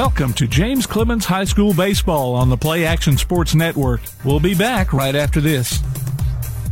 Welcome to James Clemens High School Baseball on the Play Action Sports Network. We'll be back right after this.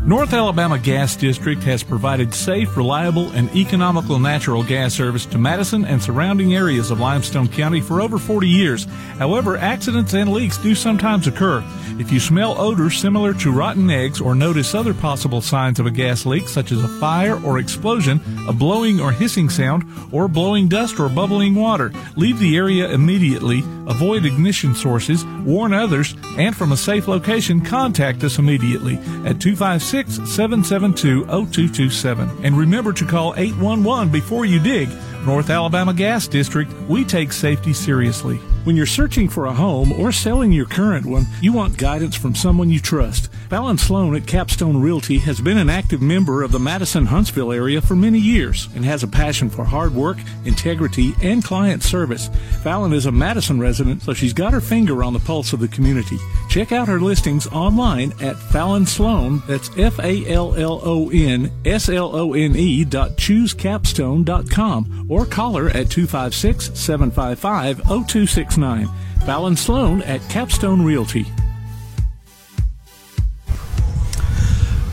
North Alabama Gas District has provided safe, reliable, and economical natural gas service to Madison and surrounding areas of Limestone County for over 40 years. However, accidents and leaks do sometimes occur. If you smell odors similar to rotten eggs or notice other possible signs of a gas leak, such as a fire or explosion, a blowing or hissing sound, or blowing dust or bubbling water, leave the area immediately, avoid ignition sources, warn others, and from a safe location, contact us immediately at 256 772 0227. And remember to call 811 before you dig. North Alabama Gas District, we take safety seriously. When you're searching for a home or selling your current one, you want guidance from someone you trust. Fallon Slone at Capstone Realty has been an active member of the Madison Huntsville area for many years and has a passion for hard work, integrity, and client service. Fallon is a Madison resident, so she's got her finger on the pulse of the community. Check out her listings online at Fallon Slone, that's F A L L O N S L O N E dot choosecapstone dot com or call her at 256 755 0269. Fallon Slone at Capstone Realty.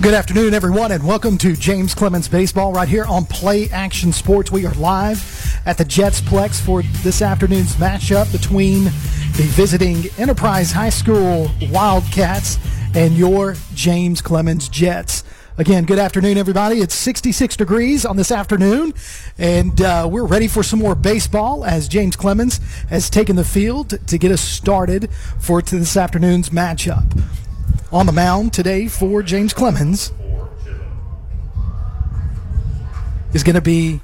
Good afternoon, everyone, and welcome to James Clemens Baseball right here on Play Action Sports. We are live at the Jets Plex for this afternoon's matchup between the visiting Enterprise High School Wildcats and your James Clemens Jets. Again, good afternoon, everybody. It's 66 degrees on this afternoon, and uh, we're ready for some more baseball as James Clemens has taken the field to get us started for this afternoon's matchup. On the mound today for James Clemens is going to be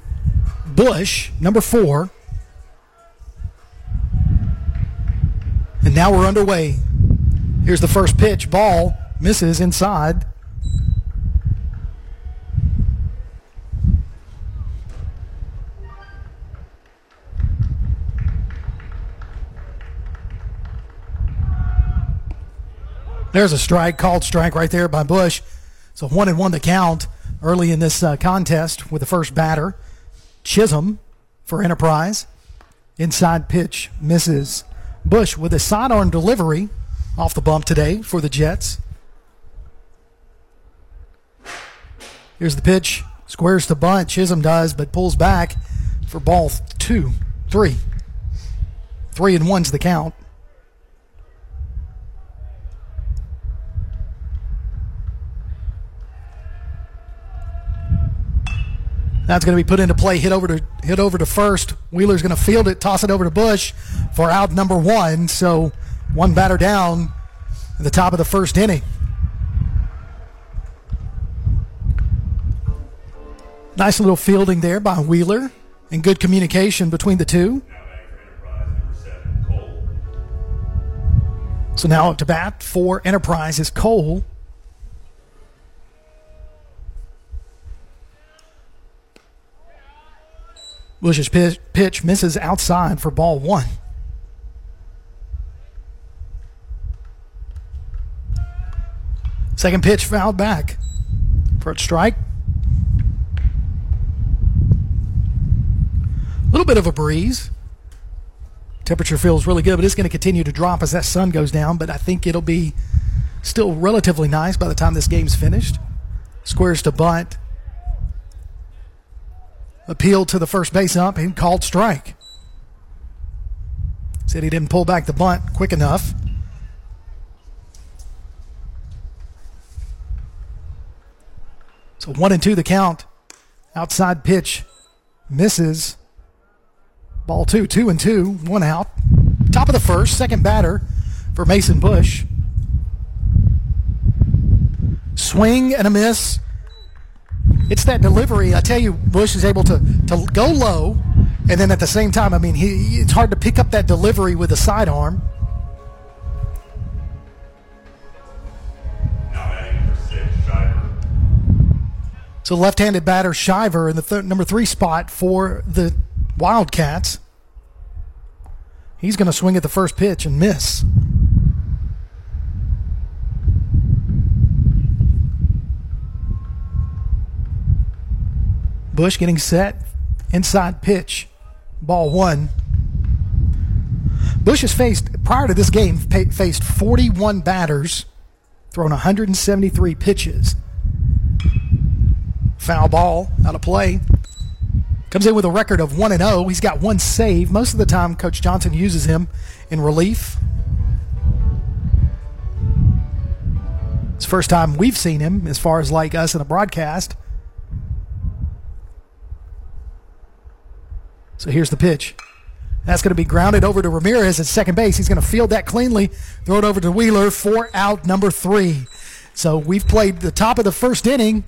Bush, number four. And now we're underway. Here's the first pitch. Ball misses inside. There's a strike, called strike right there by Bush. So one and one to count early in this uh, contest with the first batter. Chisholm for Enterprise. Inside pitch misses. Bush with a sidearm delivery off the bump today for the Jets. Here's the pitch. Squares to bunt. Chisholm does, but pulls back for ball two, three. Three and one's the count. That's going to be put into play. Hit over to hit over to first. Wheeler's going to field it, toss it over to Bush for out number one. So one batter down at the top of the first inning. Nice little fielding there by Wheeler and good communication between the two. So now up to bat for Enterprise is Cole. Bush's pitch, misses outside for ball one. Second pitch fouled back for a strike. A little bit of a breeze. Temperature feels really good, but it's going to continue to drop as that sun goes down. But I think it'll be still relatively nice by the time this game's finished. Squares to bunt appealed to the first base ump and called strike. Said he didn't pull back the bunt quick enough. So one and two the count. Outside pitch misses. Ball two, two and two, one out. Top of the first, second batter for Mason Bush. Swing and a miss it's that delivery. I tell you, Bush is able to to go low, and then at the same time, I mean, he it's hard to pick up that delivery with a sidearm. So left-handed batter Shiver in the th- number three spot for the Wildcats. He's going to swing at the first pitch and miss. Bush getting set. Inside pitch. Ball one. Bush has faced, prior to this game, faced 41 batters, thrown 173 pitches. Foul ball out of play. Comes in with a record of 1 0. He's got one save. Most of the time, Coach Johnson uses him in relief. It's the first time we've seen him as far as like us in a broadcast. So here's the pitch. That's going to be grounded over to Ramirez at second base. He's going to field that cleanly, throw it over to Wheeler for out number three. So we've played the top of the first inning.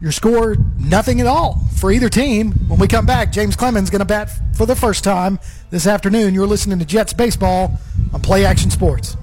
Your score, nothing at all for either team. When we come back, James Clemens going to bat for the first time this afternoon. You're listening to Jets Baseball on Play Action Sports.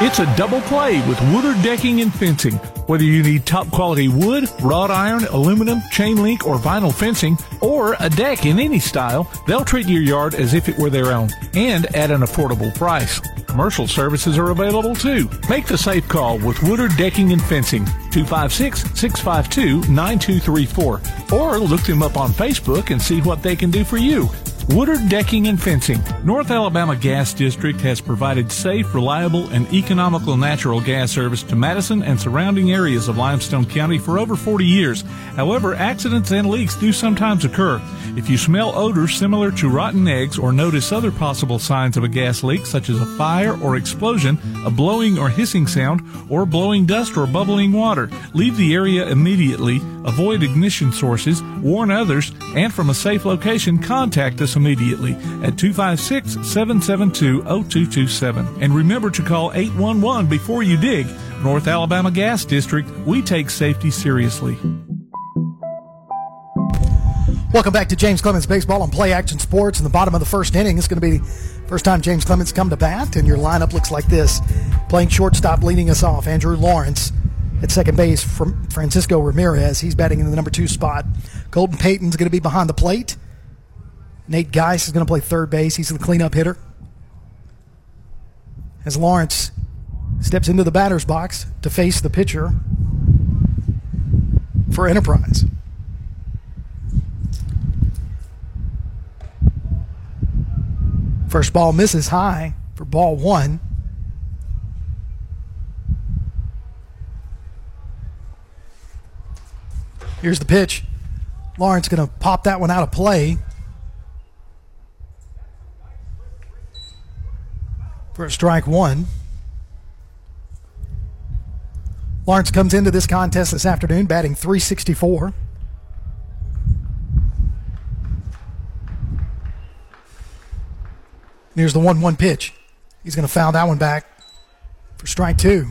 It's a double play with Woodard Decking and Fencing. Whether you need top quality wood, wrought iron, aluminum, chain link, or vinyl fencing, or a deck in any style, they'll treat your yard as if it were their own and at an affordable price. Commercial services are available too. Make the safe call with Woodard Decking and Fencing, 256-652-9234. Or look them up on Facebook and see what they can do for you. Woodard Decking and Fencing. North Alabama Gas District has provided safe, reliable, and economical natural gas service to Madison and surrounding areas of Limestone County for over 40 years. However, accidents and leaks do sometimes occur. If you smell odors similar to rotten eggs or notice other possible signs of a gas leak, such as a fire or explosion, a blowing or hissing sound, or blowing dust or bubbling water, leave the area immediately, avoid ignition sources, warn others, and from a safe location, contact us immediately at 256 772 0227. And remember to call 811 before you dig. North Alabama Gas District, we take safety seriously. Welcome back to James Clemens Baseball on Play Action Sports. In the bottom of the first inning, it's going to be first time James Clemens come to bat, and your lineup looks like this. Playing shortstop, leading us off, Andrew Lawrence. At second base, from Francisco Ramirez. He's batting in the number two spot. Colton Payton's going to be behind the plate. Nate Geis is going to play third base. He's the cleanup hitter. As Lawrence steps into the batter's box to face the pitcher for Enterprise. First ball misses high for ball one. Here's the pitch. Lawrence going to pop that one out of play. For strike one. Lawrence comes into this contest this afternoon batting 364. Here's the 1 1 pitch. He's going to foul that one back for strike two.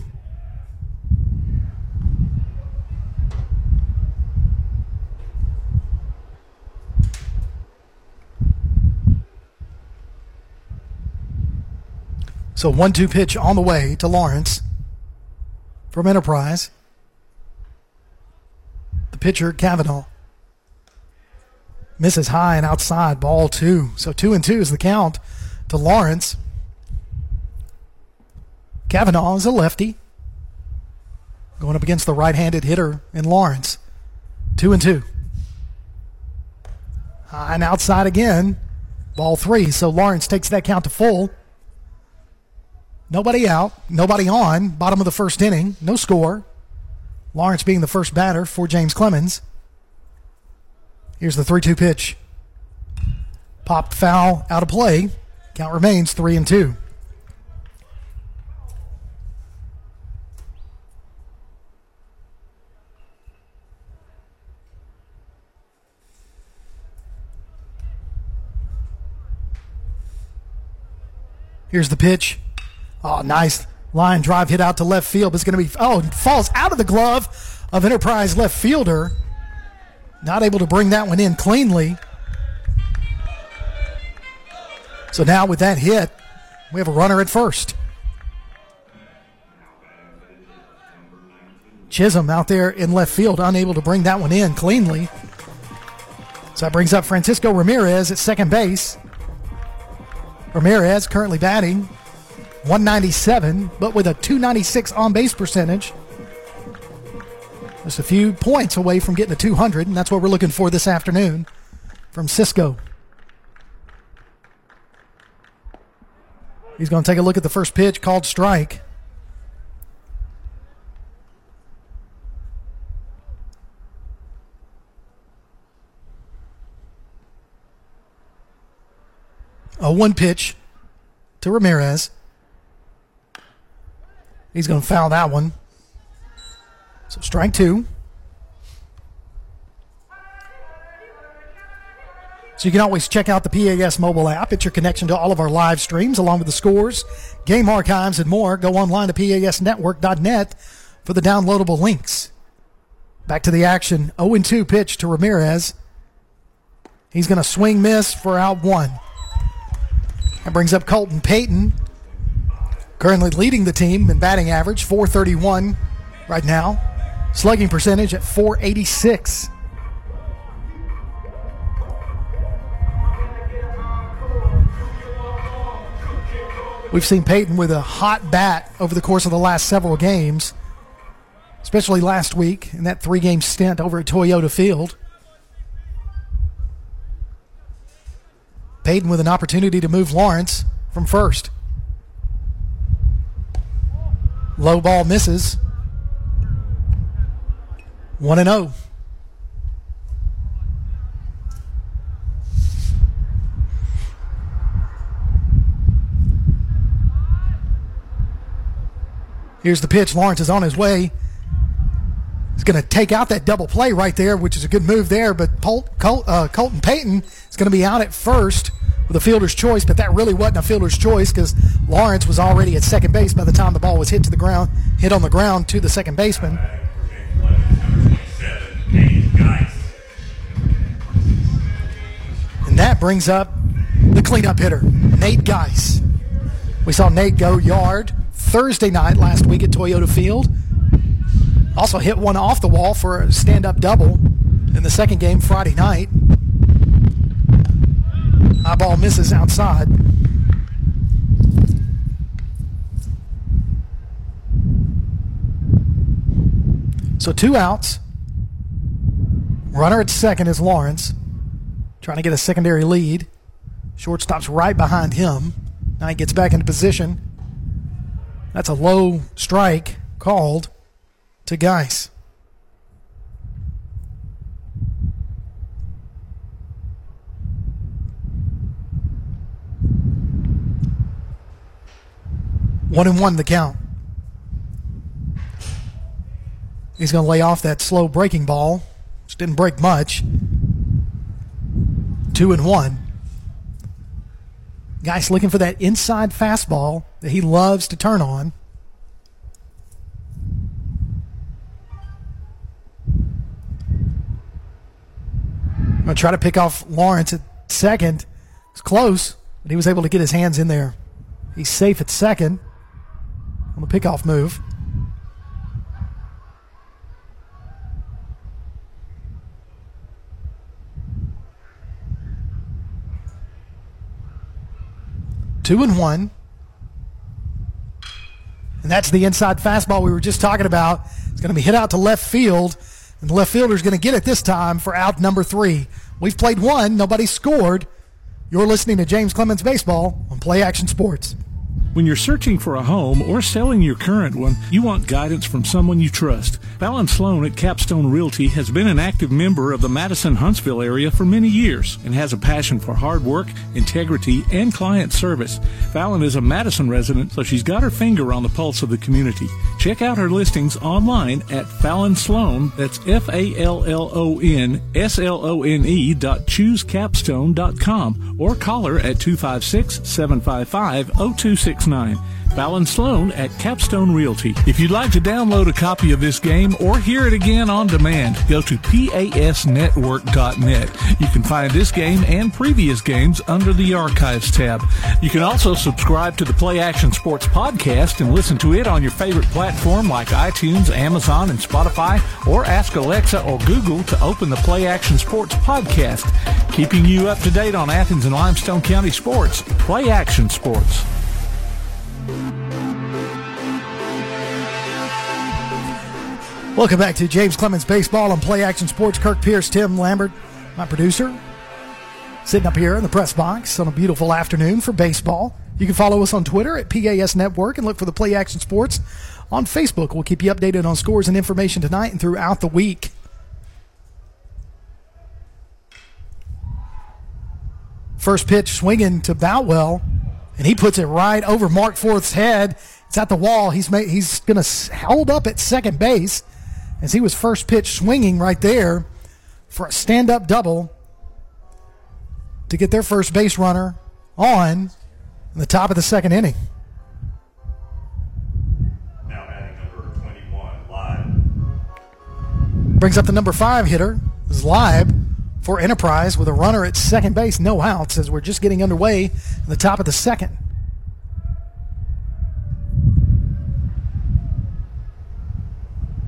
So 1 2 pitch on the way to Lawrence from Enterprise. The pitcher, Kavanaugh. Misses high and outside, ball two. So two and two is the count to Lawrence. Kavanaugh is a lefty. Going up against the right handed hitter in Lawrence. Two and two. High and outside again. Ball three. So Lawrence takes that count to full. Nobody out, nobody on. Bottom of the first inning, no score. Lawrence being the first batter for James Clemens. Here's the 3 2 pitch. Popped foul out of play. Count remains three and two. Here's the pitch. Oh, nice line drive hit out to left field. It's going to be, oh, falls out of the glove of Enterprise left fielder. Not able to bring that one in cleanly. So now with that hit, we have a runner at first. Chisholm out there in left field, unable to bring that one in cleanly. So that brings up Francisco Ramirez at second base. Ramirez currently batting 197, but with a 296 on base percentage. Just a few points away from getting to 200, and that's what we're looking for this afternoon from Cisco. He's going to take a look at the first pitch called strike. A one pitch to Ramirez. He's going to foul that one. So strike two. So you can always check out the PAS mobile app. It's your connection to all of our live streams, along with the scores, game archives, and more. Go online to pasnetwork.net for the downloadable links. Back to the action. 0 2 pitch to Ramirez. He's going to swing miss for out one. That brings up Colton Payton, currently leading the team in batting average, 431 right now. Slugging percentage at 486. We've seen Payton with a hot bat over the course of the last several games, especially last week in that three game stint over at Toyota Field. Payton with an opportunity to move Lawrence from first. Low ball misses. 1 and 0. Here's the pitch. Lawrence is on his way. He's going to take out that double play right there, which is a good move there. But Col- Col- uh, Colton Payton is going to be out at first with a fielder's choice, but that really wasn't a fielder's choice because Lawrence was already at second base by the time the ball was hit to the ground, hit on the ground to the second baseman. And that brings up the cleanup hitter, Nate Geis. We saw Nate go yard Thursday night last week at Toyota Field. Also hit one off the wall for a stand up double in the second game Friday night. High ball misses outside. So two outs. Runner at second is Lawrence, trying to get a secondary lead. Shortstop's right behind him. Now he gets back into position. That's a low strike called to Geis. One and one the count. He's going to lay off that slow breaking ball, which didn't break much. Two and one. Guy's looking for that inside fastball that he loves to turn on. I'm going to try to pick off Lawrence at second. It's close, but he was able to get his hands in there. He's safe at second on the pickoff move. Two and one. And that's the inside fastball we were just talking about. It's going to be hit out to left field, and the left fielder is going to get it this time for out number three. We've played one, nobody scored. You're listening to James Clemens Baseball on Play Action Sports. When you're searching for a home or selling your current one, you want guidance from someone you trust. Fallon Slone at Capstone Realty has been an active member of the Madison Huntsville area for many years and has a passion for hard work, integrity, and client service. Fallon is a Madison resident, so she's got her finger on the pulse of the community. Check out her listings online at Fallon Slone, that's F-A-L-L-O-N S-L-O-N-E dot choosecapstone.com or call her at oh 256-755-0269. Fallon Slone at Capstone Realty. If you'd like to download a copy of this game or hear it again on demand, go to pasnetwork.net. You can find this game and previous games under the Archives tab. You can also subscribe to the Play Action Sports podcast and listen to it on your favorite platform like iTunes, Amazon, and Spotify, or ask Alexa or Google to open the Play Action Sports podcast, keeping you up to date on Athens and Limestone County sports. Play Action Sports. Welcome back to James Clemens Baseball and Play Action Sports. Kirk Pierce, Tim Lambert, my producer, sitting up here in the press box on a beautiful afternoon for baseball. You can follow us on Twitter at PAS Network and look for the Play Action Sports on Facebook. We'll keep you updated on scores and information tonight and throughout the week. First pitch swinging to Boutwell, and he puts it right over Markfort's head. It's at the wall. He's made, he's going to hold up at second base as he was first pitch swinging right there for a stand up double to get their first base runner on in the top of the second inning. Now batting number 21, Live. Brings up the number five hitter, Zlibe, for Enterprise with a runner at second base, no outs, as we're just getting underway in the top of the second.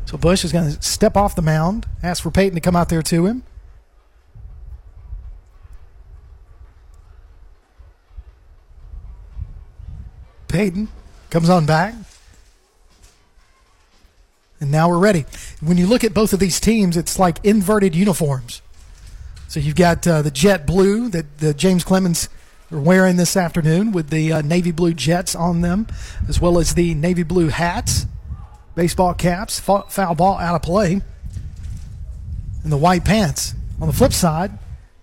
So Bush is going to step off the mound, ask for Payton to come out there to him. Payton comes on back. And now we're ready. When you look at both of these teams, it's like inverted uniforms. So you've got uh, the jet blue that the James Clemens are wearing this afternoon with the uh, navy blue jets on them, as well as the navy blue hats, baseball caps, foul ball out of play, and the white pants. On the flip side,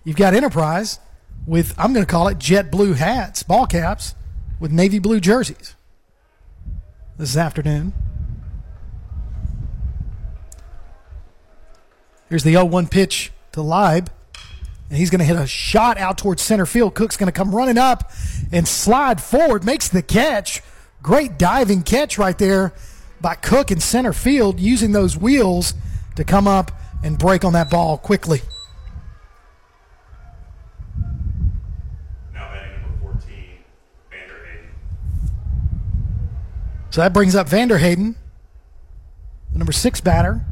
you've got Enterprise with, I'm going to call it jet blue hats, ball caps, with navy blue jerseys this afternoon. Here's the 0 1 pitch to Libe. And he's going to hit a shot out towards center field. Cook's going to come running up and slide forward, makes the catch. Great diving catch right there by Cook in center field, using those wheels to come up and break on that ball quickly. Now batting number 14, Vanderhayden. So that brings up Vanderhayden, the number six batter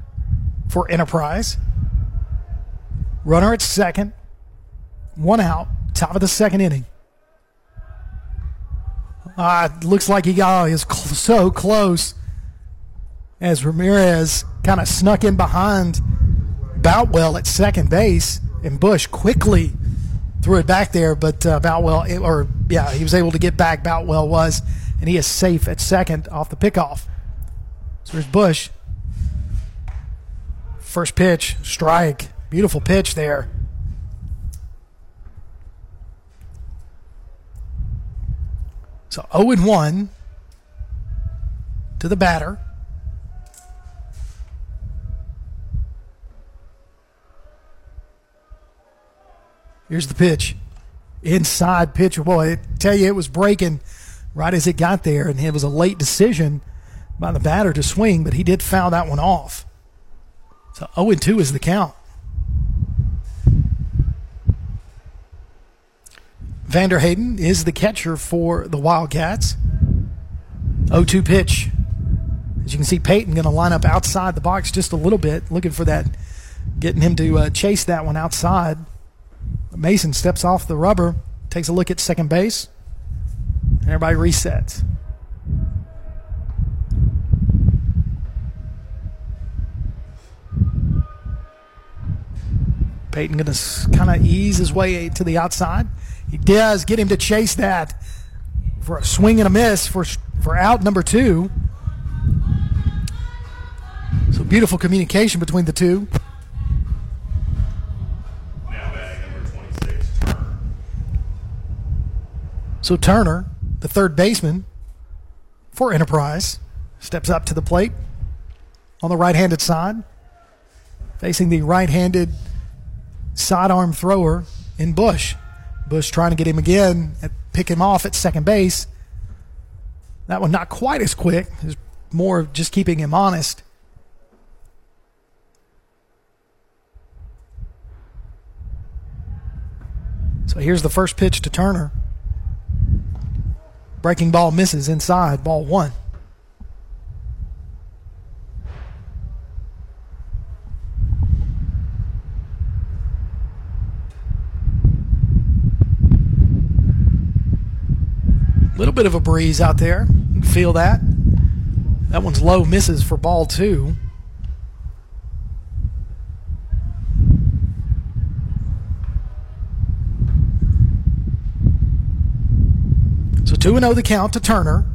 for Enterprise. Runner at second. One out. Top of the second inning. Uh, looks like he got oh, is cl- so close as Ramirez kind of snuck in behind Boutwell at second base, and Bush quickly threw it back there. But uh, Boutwell, or yeah, he was able to get back. Boutwell was, and he is safe at second off the pickoff. So there's Bush. First pitch, strike. Beautiful pitch there. So 0 and 1 to the batter. Here's the pitch. Inside pitch. Boy, I tell you, it was breaking right as it got there, and it was a late decision by the batter to swing, but he did foul that one off. So 0 and 2 is the count. Vanderhayden is the catcher for the Wildcats. 0 2 pitch. As you can see, Payton going to line up outside the box just a little bit, looking for that, getting him to uh, chase that one outside. Mason steps off the rubber, takes a look at second base, and everybody resets. Payton going to kind of ease his way to the outside. He does get him to chase that for a swing and a miss for for out number two. So beautiful communication between the two. Now batting number 26, So Turner, the third baseman for Enterprise, steps up to the plate on the right-handed side, facing the right-handed sidearm thrower in Bush. Bush trying to get him again, and pick him off at second base. That one not quite as quick. It's more of just keeping him honest. So here's the first pitch to Turner. Breaking ball misses inside, ball one. Little bit of a breeze out there. You can feel that. That one's low misses for ball two. So 2 0 the count to Turner.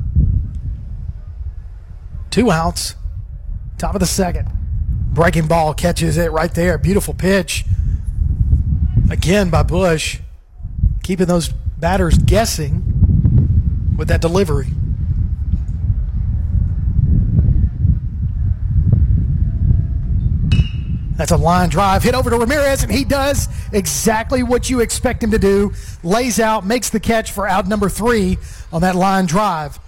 Two outs. Top of the second. Breaking ball catches it right there. Beautiful pitch. Again by Bush. Keeping those batters guessing with that delivery. That's a line drive hit over to Ramirez, and he does exactly what you expect him to do. Lays out, makes the catch for out number three on that line drive.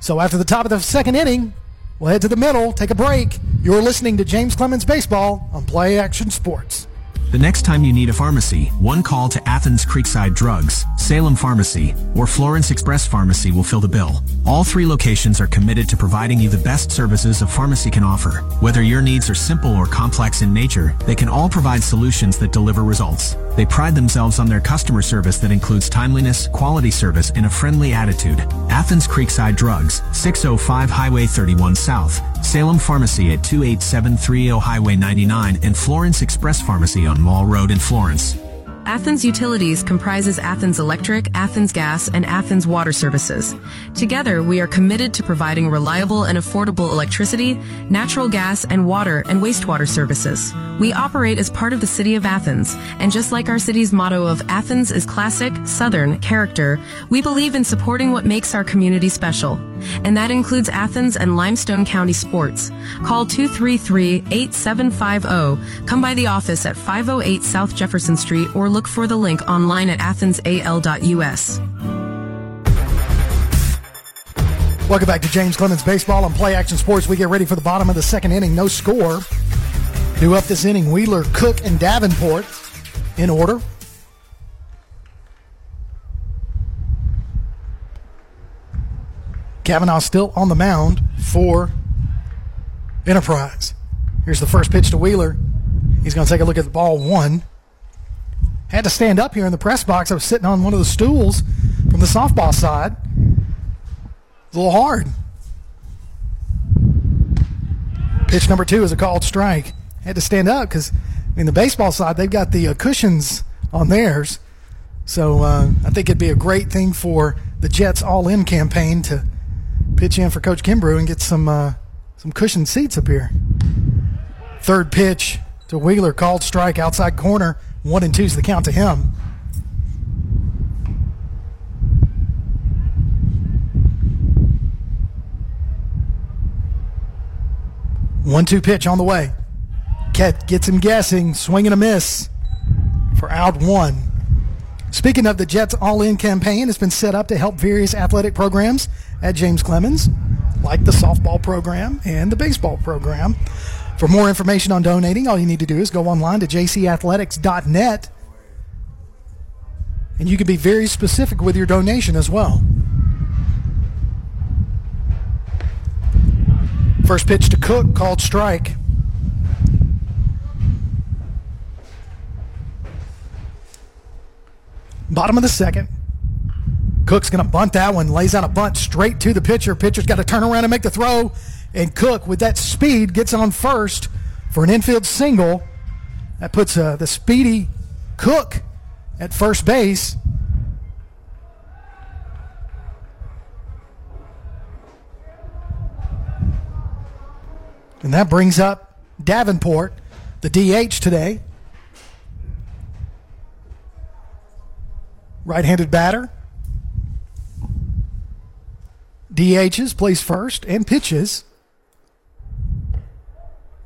So after the top of the second inning, we'll head to the middle, take a break. You're listening to James Clemens Baseball on Play Action Sports. The next time you need a pharmacy, one call to Athens Creekside Drugs, Salem Pharmacy, or Florence Express Pharmacy will fill the bill. All three locations are committed to providing you the best services a pharmacy can offer. Whether your needs are simple or complex in nature, they can all provide solutions that deliver results. They pride themselves on their customer service that includes timeliness, quality service, and a friendly attitude. Athens Creekside Drugs, 605 Highway 31 South, Salem Pharmacy at 28730 Highway 99, and Florence Express Pharmacy on Mall Road in Florence. Athens Utilities comprises Athens Electric, Athens Gas, and Athens Water Services. Together, we are committed to providing reliable and affordable electricity, natural gas, and water and wastewater services. We operate as part of the City of Athens, and just like our city's motto of Athens is classic, southern character, we believe in supporting what makes our community special. And that includes Athens and Limestone County sports. Call 233-8750. Come by the office at 508 South Jefferson Street or look for the link online at athensal.us. Welcome back to James Clemens Baseball on Play Action Sports. We get ready for the bottom of the second inning. No score. New up this inning, Wheeler, Cook, and Davenport in order. Kavanaugh still on the mound for Enterprise. Here's the first pitch to Wheeler. He's going to take a look at the ball one. Had to stand up here in the press box. I was sitting on one of the stools from the softball side. A little hard. Pitch number two is a called strike. Had to stand up because in the baseball side, they've got the uh, cushions on theirs. So uh, I think it'd be a great thing for the Jets All In campaign to pitch in for Coach Kimbrough and get some uh, some cushioned seats up here. Third pitch to Wheeler, called strike outside corner. One and two's the count to him. One two pitch on the way. Ket gets him guessing, swing and a miss for out one. Speaking of the Jets All In campaign, it's been set up to help various athletic programs at James Clemens, like the softball program and the baseball program. For more information on donating, all you need to do is go online to jcathletics.net and you can be very specific with your donation as well. First pitch to Cook, called strike. Bottom of the second. Cook's going to bunt that one, lays out a bunt straight to the pitcher. Pitcher's got to turn around and make the throw. And Cook, with that speed, gets on first for an infield single. That puts uh, the speedy Cook at first base. And that brings up Davenport, the DH today. Right handed batter. DHs, plays first, and pitches.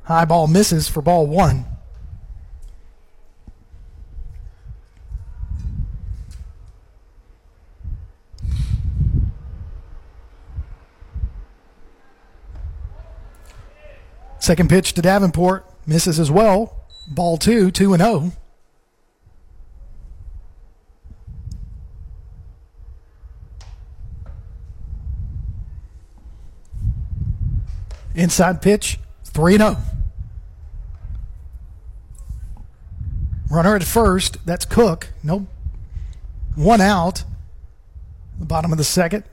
High ball misses for ball one. Second pitch to Davenport misses as well. Ball two, two and zero. Inside pitch, 3 0. Runner at first, that's Cook. No, one out. The bottom of the second.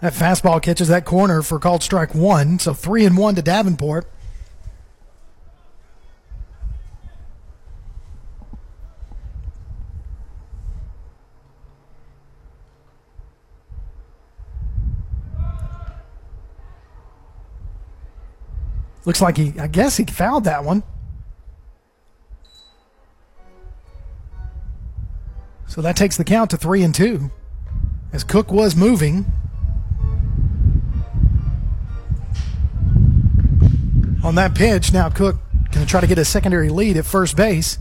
That fastball catches that corner for called strike one. So three and one to Davenport. Looks like he, I guess he fouled that one. So that takes the count to three and two. As Cook was moving. On that pitch, now Cook going to try to get a secondary lead at first base.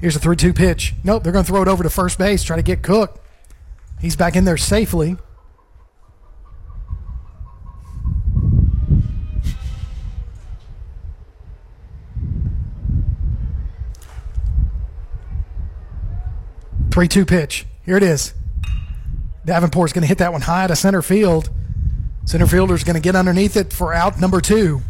Here's a 3 2 pitch. Nope, they're going to throw it over to first base, try to get Cook. He's back in there safely. Three two pitch. Here it is. Davenport's going to hit that one high to center field. Center fielder's going to get underneath it for out number two.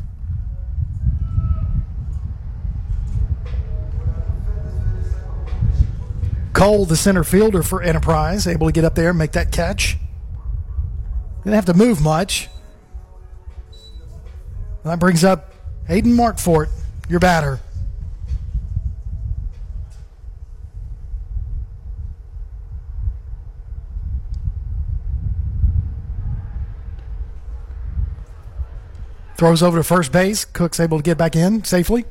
Cole, the center fielder for Enterprise, able to get up there and make that catch. Didn't have to move much. That brings up Hayden Markfort, your batter. Throws over to first base. Cook's able to get back in safely.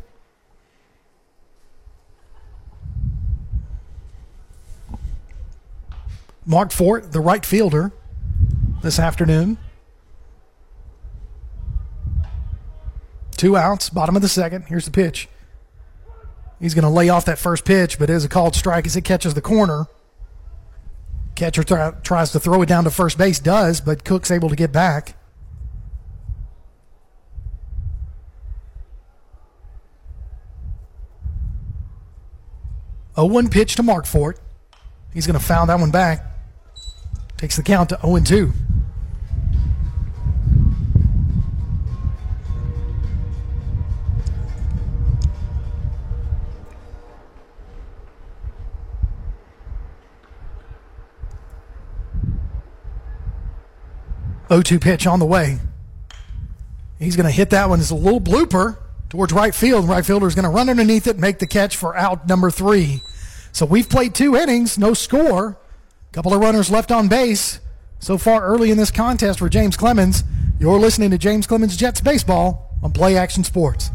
Markfort, the right fielder, this afternoon. Two outs, bottom of the second. Here's the pitch. He's going to lay off that first pitch, but it is a called strike as it catches the corner. Catcher tries to throw it down to first base, does, but Cook's able to get back. 0-1 pitch to Markfort. He's going to foul that one back. Takes the count to 0 2. O2 pitch on the way. He's going to hit that one as a little blooper towards right field. Right fielder is going to run underneath it, make the catch for out number three. So we've played two innings, no score. a Couple of runners left on base so far early in this contest for James Clemens. You're listening to James Clemens Jets Baseball on Play Action Sports.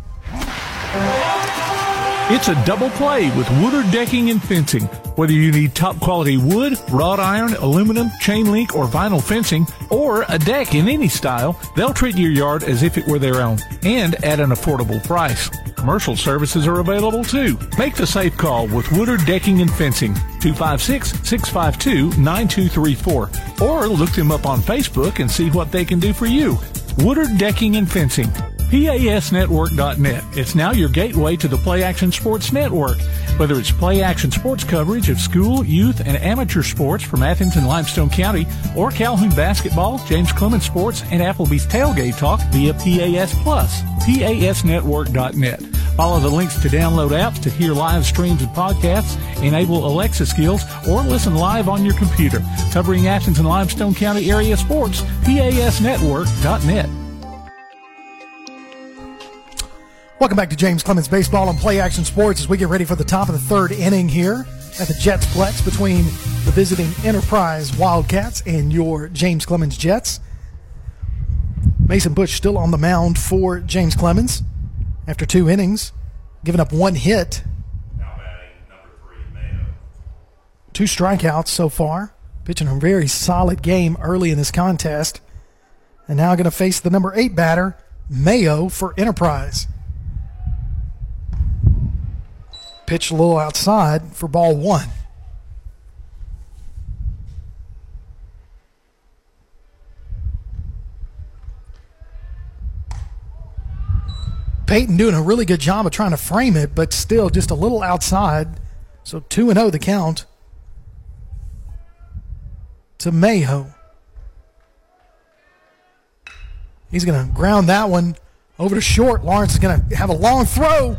It's a double play with Woodard Decking and Fencing. Whether you need top quality wood, wrought iron, aluminum, chain link, or vinyl fencing, or a deck in any style, they'll treat your yard as if it were their own and at an affordable price. Commercial services are available too. Make the safe call with Woodard Decking and Fencing, 256-652-9234, or look them up on Facebook and see what they can do for you. Woodard Decking and Fencing, PASnetwork.net. It's now your gateway to the Play Action Sports Network. Whether it's play action sports coverage of school, youth, and amateur sports from Athens and Limestone County, or Calhoun basketball, James Clemens Sports, and Applebee's Tailgate Talk via PAS Plus, PASnetwork.net. Follow the links to download apps to hear live streams and podcasts, enable Alexa skills, or listen live on your computer. Covering Athens and Limestone County area sports, PASnetwork.net. Welcome back to James Clemens Baseball and Play Action Sports as we get ready for the top of the third inning here at the Jets Plex between the visiting Enterprise Wildcats and your James Clemens Jets. Mason Bush still on the mound for James Clemens after two innings, giving up one hit. Now batting number three, Mayo. Two strikeouts so far. Pitching a very solid game early in this contest. And now going to face the number eight batter, Mayo, for Enterprise. Pitched a little outside for ball one. Payton doing a really good job of trying to frame it, but still just a little outside. So 2 and 0 the count to Mayo. He's going to ground that one over to short. Lawrence is going to have a long throw.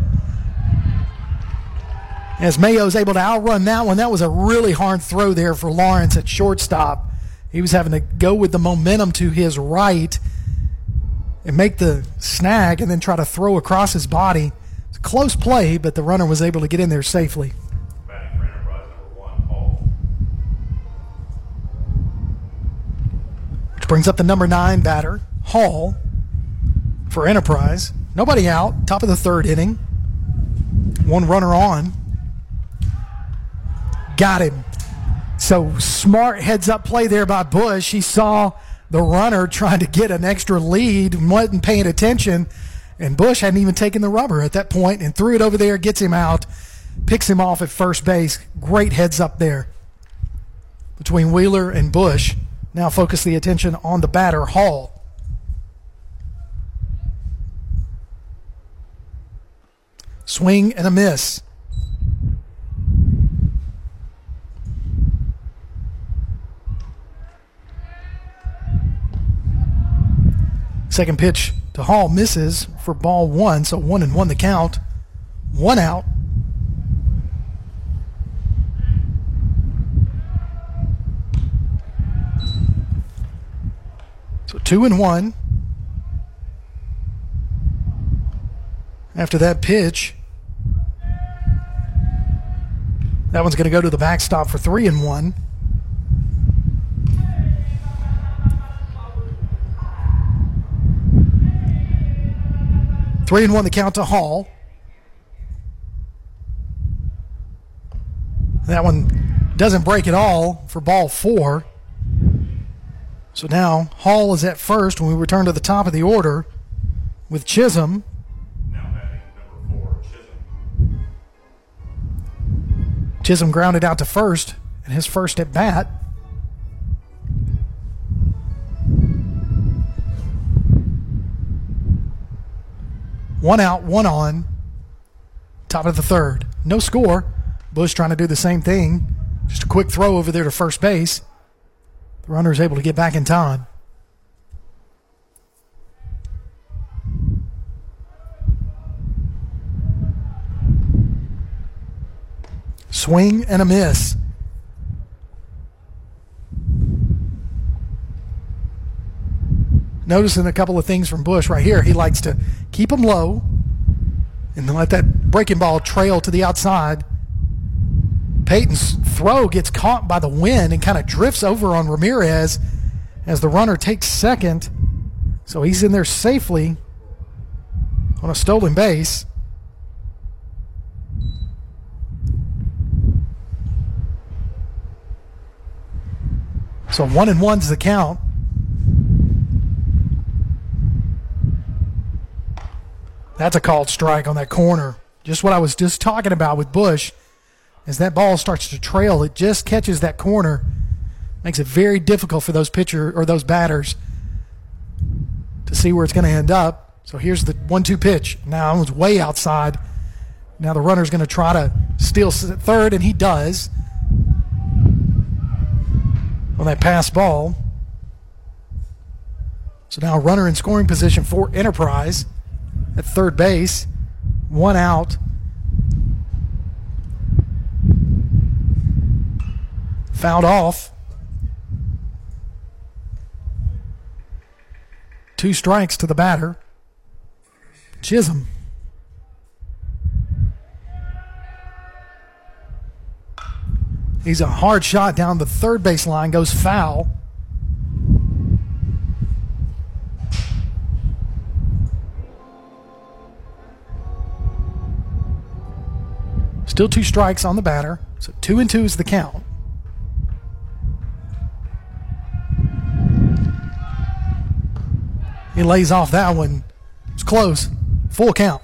As Mayo's able to outrun that one, that was a really hard throw there for Lawrence at shortstop. He was having to go with the momentum to his right and make the snag and then try to throw across his body. It's a close play, but the runner was able to get in there safely. Which brings up the number nine batter, Hall, for Enterprise. Nobody out. Top of the third inning. One runner on. Got him. So smart heads up play there by Bush. He saw the runner trying to get an extra lead, wasn't paying attention, and Bush hadn't even taken the rubber at that point and threw it over there, gets him out, picks him off at first base. Great heads up there between Wheeler and Bush. Now focus the attention on the batter, Hall. Swing and a miss. Second pitch to Hall misses for ball one, so one and one the count. One out. So two and one. After that pitch, that one's going to go to the backstop for three and one. Three and one the count to Hall. That one doesn't break at all for ball four. So now Hall is at first when we return to the top of the order with Chisholm. Now batting number four, Chisholm. Chisholm grounded out to first and his first at bat. One out, one on. Top of the third. No score. Bush trying to do the same thing. Just a quick throw over there to first base. The runner is able to get back in time. Swing and a miss. Noticing a couple of things from Bush right here. He likes to keep them low and then let that breaking ball trail to the outside. Payton's throw gets caught by the wind and kind of drifts over on Ramirez as the runner takes second. So he's in there safely on a stolen base. So one and one's the count. That's a called strike on that corner. Just what I was just talking about with Bush. As that ball starts to trail, it just catches that corner. Makes it very difficult for those pitcher or those batters to see where it's going to end up. So here's the one-two pitch. Now it's way outside. Now the runner's going to try to steal third, and he does on that pass ball. So now runner in scoring position for Enterprise at third base. One out. Fouled off. Two strikes to the batter. Chisholm. He's a hard shot down the third base line, goes foul. Still two strikes on the batter, so two and two is the count. He lays off that one. It's close. Full count.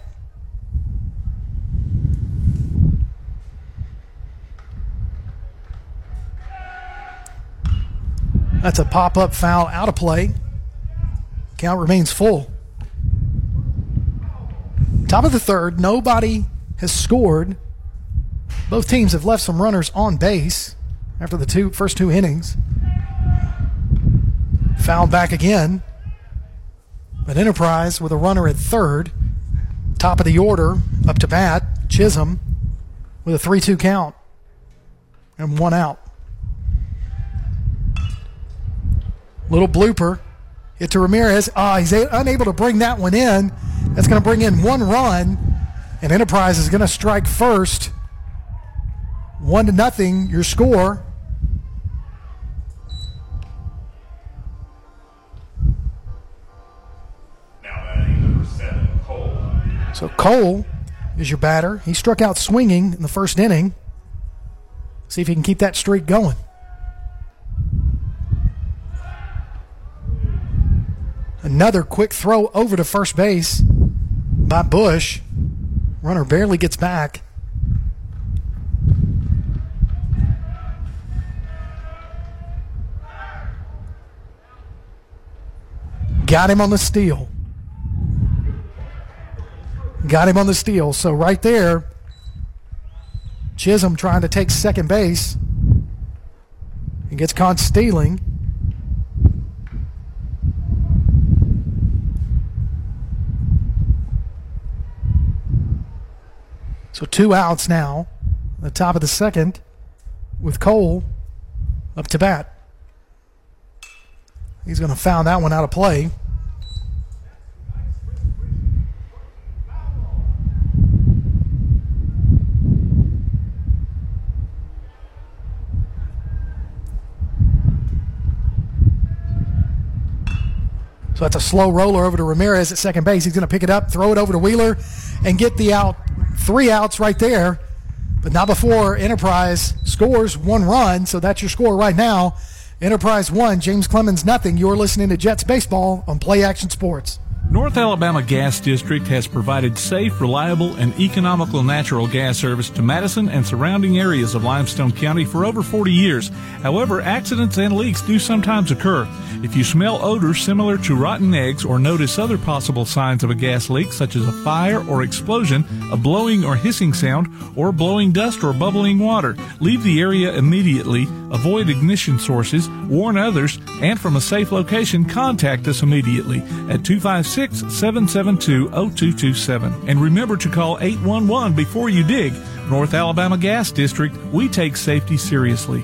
That's a pop up foul out of play. Count remains full. Top of the third, nobody has scored. Both teams have left some runners on base after the two first two innings. Fouled back again. But Enterprise with a runner at third. Top of the order, up to bat, Chisholm with a 3 2 count and one out. Little blooper. Hit to Ramirez. Ah, he's a- unable to bring that one in. That's going to bring in one run, and Enterprise is going to strike first. One to nothing, your score. Now batting number seven, Cole. So Cole is your batter. He struck out swinging in the first inning. See if he can keep that streak going. Another quick throw over to first base by Bush. Runner barely gets back. Got him on the steal. Got him on the steal. So right there, Chisholm trying to take second base. He gets caught stealing. So two outs now. The top of the second with Cole up to bat. He's going to foul that one out of play. So that's a slow roller over to Ramirez at second base. He's going to pick it up, throw it over to Wheeler, and get the out. Three outs right there, but not before Enterprise scores one run. So that's your score right now. Enterprise one, James Clemens nothing. You're listening to Jets baseball on Play Action Sports. North Alabama Gas District has provided safe, reliable, and economical natural gas service to Madison and surrounding areas of Limestone County for over 40 years. However, accidents and leaks do sometimes occur. If you smell odors similar to rotten eggs or notice other possible signs of a gas leak, such as a fire or explosion, a blowing or hissing sound, or blowing dust or bubbling water, leave the area immediately, avoid ignition sources, warn others, and from a safe location, contact us immediately at 256 772 0227. And remember to call 811 before you dig. North Alabama Gas District, we take safety seriously.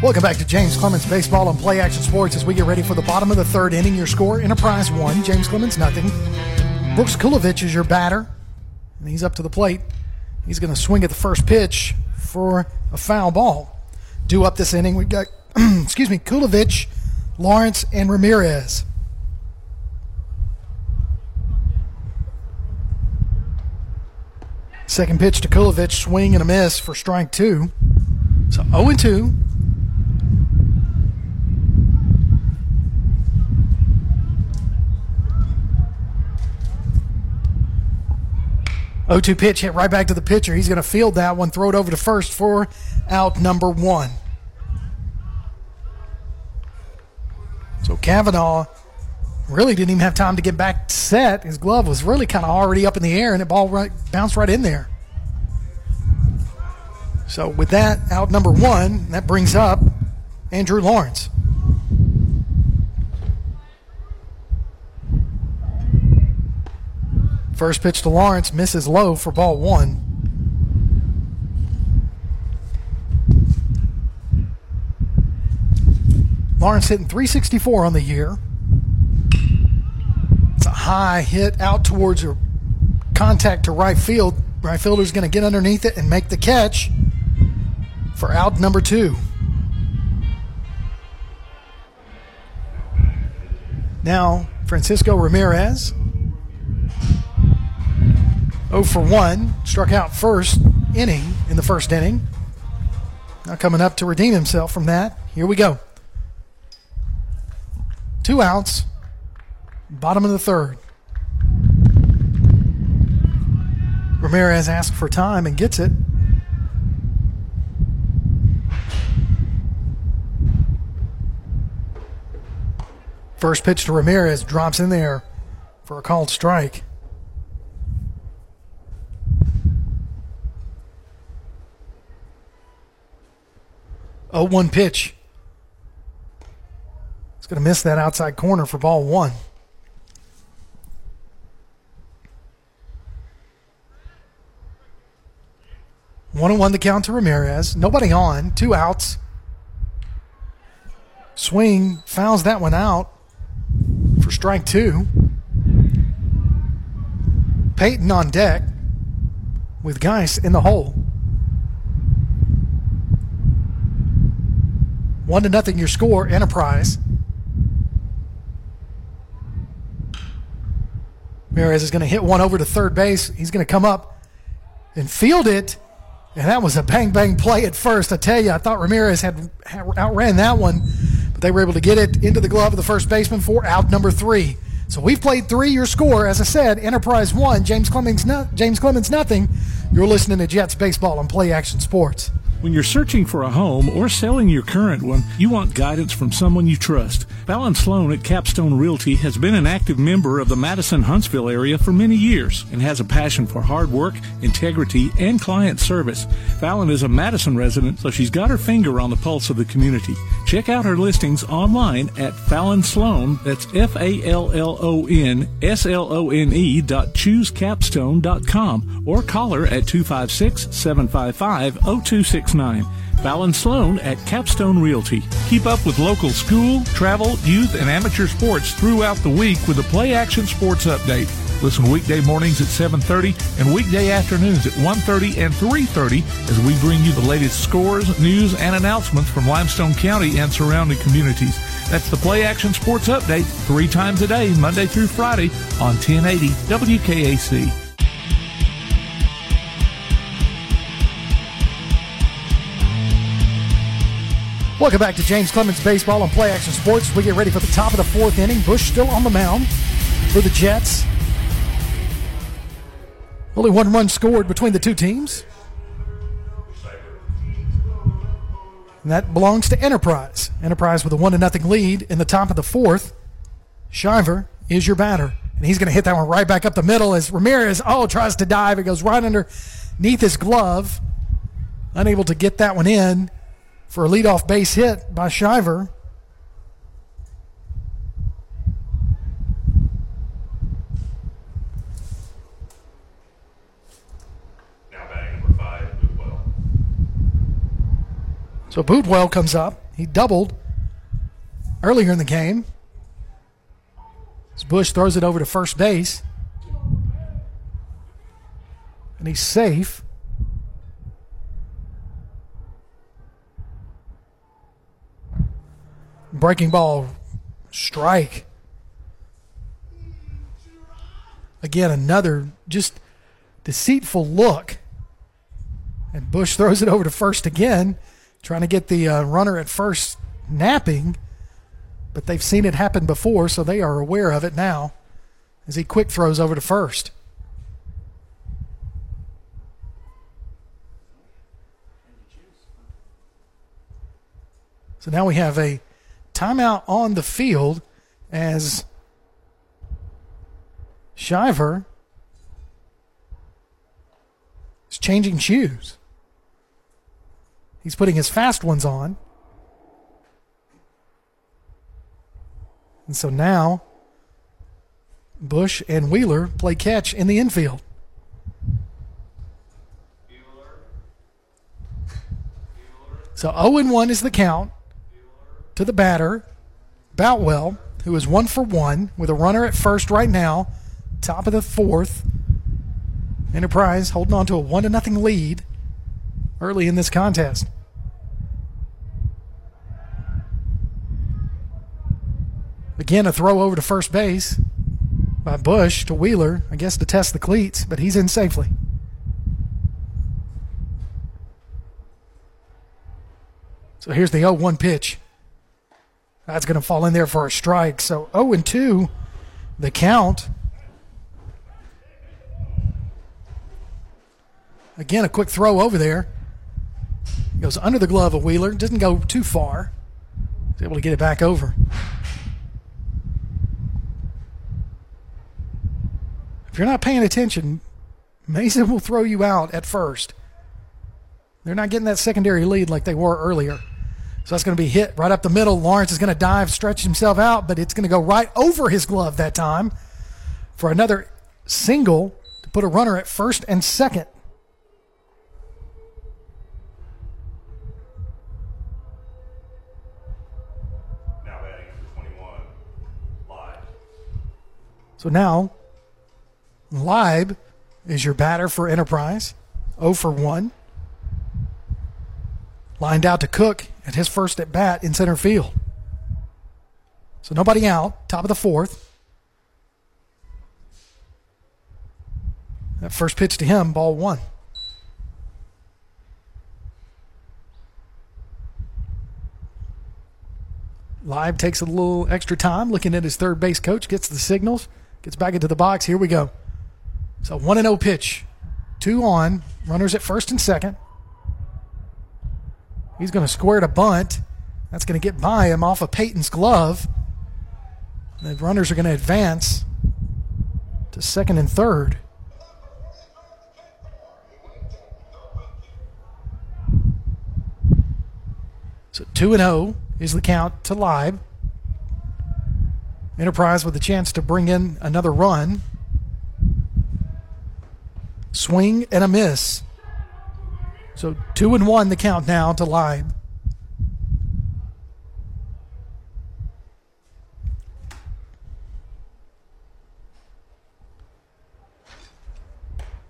Welcome back to James Clemens Baseball and Play Action Sports as we get ready for the bottom of the third inning. Your score Enterprise 1, James Clemens nothing. Brooks Kulovich is your batter, and he's up to the plate. He's going to swing at the first pitch for a foul ball. Due up this inning, we've got, excuse me, Kulovich, Lawrence, and Ramirez. Second pitch to Kulovich, swing and a miss for strike two. So 0 2. O two pitch hit right back to the pitcher. He's going to field that one, throw it over to first for out number one. So Kavanaugh really didn't even have time to get back set. His glove was really kind of already up in the air, and the ball right, bounced right in there. So with that out number one, that brings up Andrew Lawrence. First pitch to Lawrence misses low for ball one. Lawrence hitting 364 on the year. It's a high hit out towards a contact to right field. Right fielder's going to get underneath it and make the catch for out number two. Now, Francisco Ramirez 0 for 1, struck out first inning in the first inning. Now coming up to redeem himself from that. Here we go. Two outs, bottom of the third. Ramirez asks for time and gets it. First pitch to Ramirez drops in there for a called strike. Oh, one pitch. It's going to miss that outside corner for ball one. One and one the count to Ramirez. Nobody on. Two outs. Swing fouls that one out for strike two. Payton on deck with Geis in the hole. One to nothing your score, Enterprise. Ramirez is going to hit one over to third base. He's going to come up and field it. And that was a bang bang play at first. I tell you, I thought Ramirez had, had outran that one, but they were able to get it into the glove of the first baseman for out number three. So we've played three. Your score, as I said, Enterprise one, James Clemens, no, James Clemens nothing. You're listening to Jets baseball on Play Action Sports. When you're searching for a home or selling your current one, you want guidance from someone you trust. Fallon Slone at Capstone Realty has been an active member of the Madison Huntsville area for many years and has a passion for hard work, integrity, and client service. Fallon is a Madison resident, so she's got her finger on the pulse of the community. Check out her listings online at Fallon Slone, that's F-A-L-L-O-N-S-L-O-N-E dot choosecapstone.com or call her at 256-755-0269. Fallon Slone at Capstone Realty. Keep up with local school, travel, youth, and amateur sports throughout the week with the Play Action Sports Update. Listen weekday mornings at 7:30 and weekday afternoons at 1:30 and 3:30 as we bring you the latest scores, news, and announcements from Limestone County and surrounding communities. That's the Play Action Sports Update, three times a day, Monday through Friday on 1080 WKAC. Welcome back to James Clemens Baseball on Play Action Sports. We get ready for the top of the fourth inning. Bush still on the mound for the Jets. Only one run scored between the two teams. And that belongs to Enterprise. Enterprise with a one to nothing lead in the top of the fourth. Shiver is your batter. And he's going to hit that one right back up the middle as Ramirez, oh, tries to dive. It goes right underneath his glove. Unable to get that one in for a leadoff base hit by Shiver. Now batting number five, Boutwell. So Boutwell comes up. He doubled earlier in the game. As Bush throws it over to first base. And he's safe. Breaking ball strike. Again, another just deceitful look. And Bush throws it over to first again, trying to get the uh, runner at first napping. But they've seen it happen before, so they are aware of it now as he quick throws over to first. So now we have a timeout on the field as Shiver is changing shoes. He's putting his fast ones on. And so now Bush and Wheeler play catch in the infield. So 0 1 is the count to the batter, Boutwell, who is one for one with a runner at first right now, top of the fourth. Enterprise holding on to a one to nothing lead early in this contest. Again, a throw over to first base by Bush to Wheeler, I guess to test the cleats, but he's in safely. So here's the 0 1 pitch. That's going to fall in there for a strike. So 0 and 2, the count. Again, a quick throw over there. Goes under the glove of Wheeler. Doesn't go too far. He's able to get it back over. If you're not paying attention, Mason will throw you out at first. They're not getting that secondary lead like they were earlier. So that's going to be hit right up the middle. Lawrence is going to dive, stretch himself out, but it's going to go right over his glove that time for another single to put a runner at first and second. Now batting for 21, So now, Live is your batter for Enterprise, 0 for 1. Lined out to Cook at his first at bat in center field. So nobody out, top of the fourth. That first pitch to him, ball one. Live takes a little extra time looking at his third base coach, gets the signals, gets back into the box. Here we go. So 1 0 pitch. Two on, runners at first and second. He's going to square to bunt. That's going to get by him off of Payton's glove. The runners are going to advance to second and third. So 2 and 0 is the count to Leib. Enterprise with a chance to bring in another run. Swing and a miss. So 2 and 1 the count now to Line.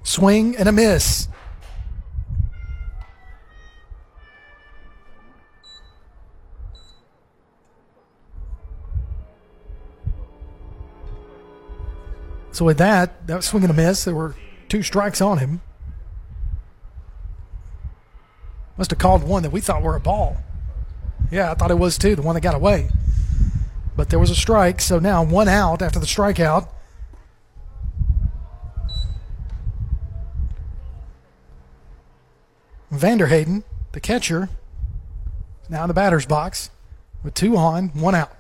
Swing and a miss. So with that, that was swing and a miss. There were two strikes on him. Must have called one that we thought were a ball. Yeah, I thought it was too, the one that got away. But there was a strike, so now one out after the strikeout. Vanderhayden, the catcher, now in the batter's box with two on, one out.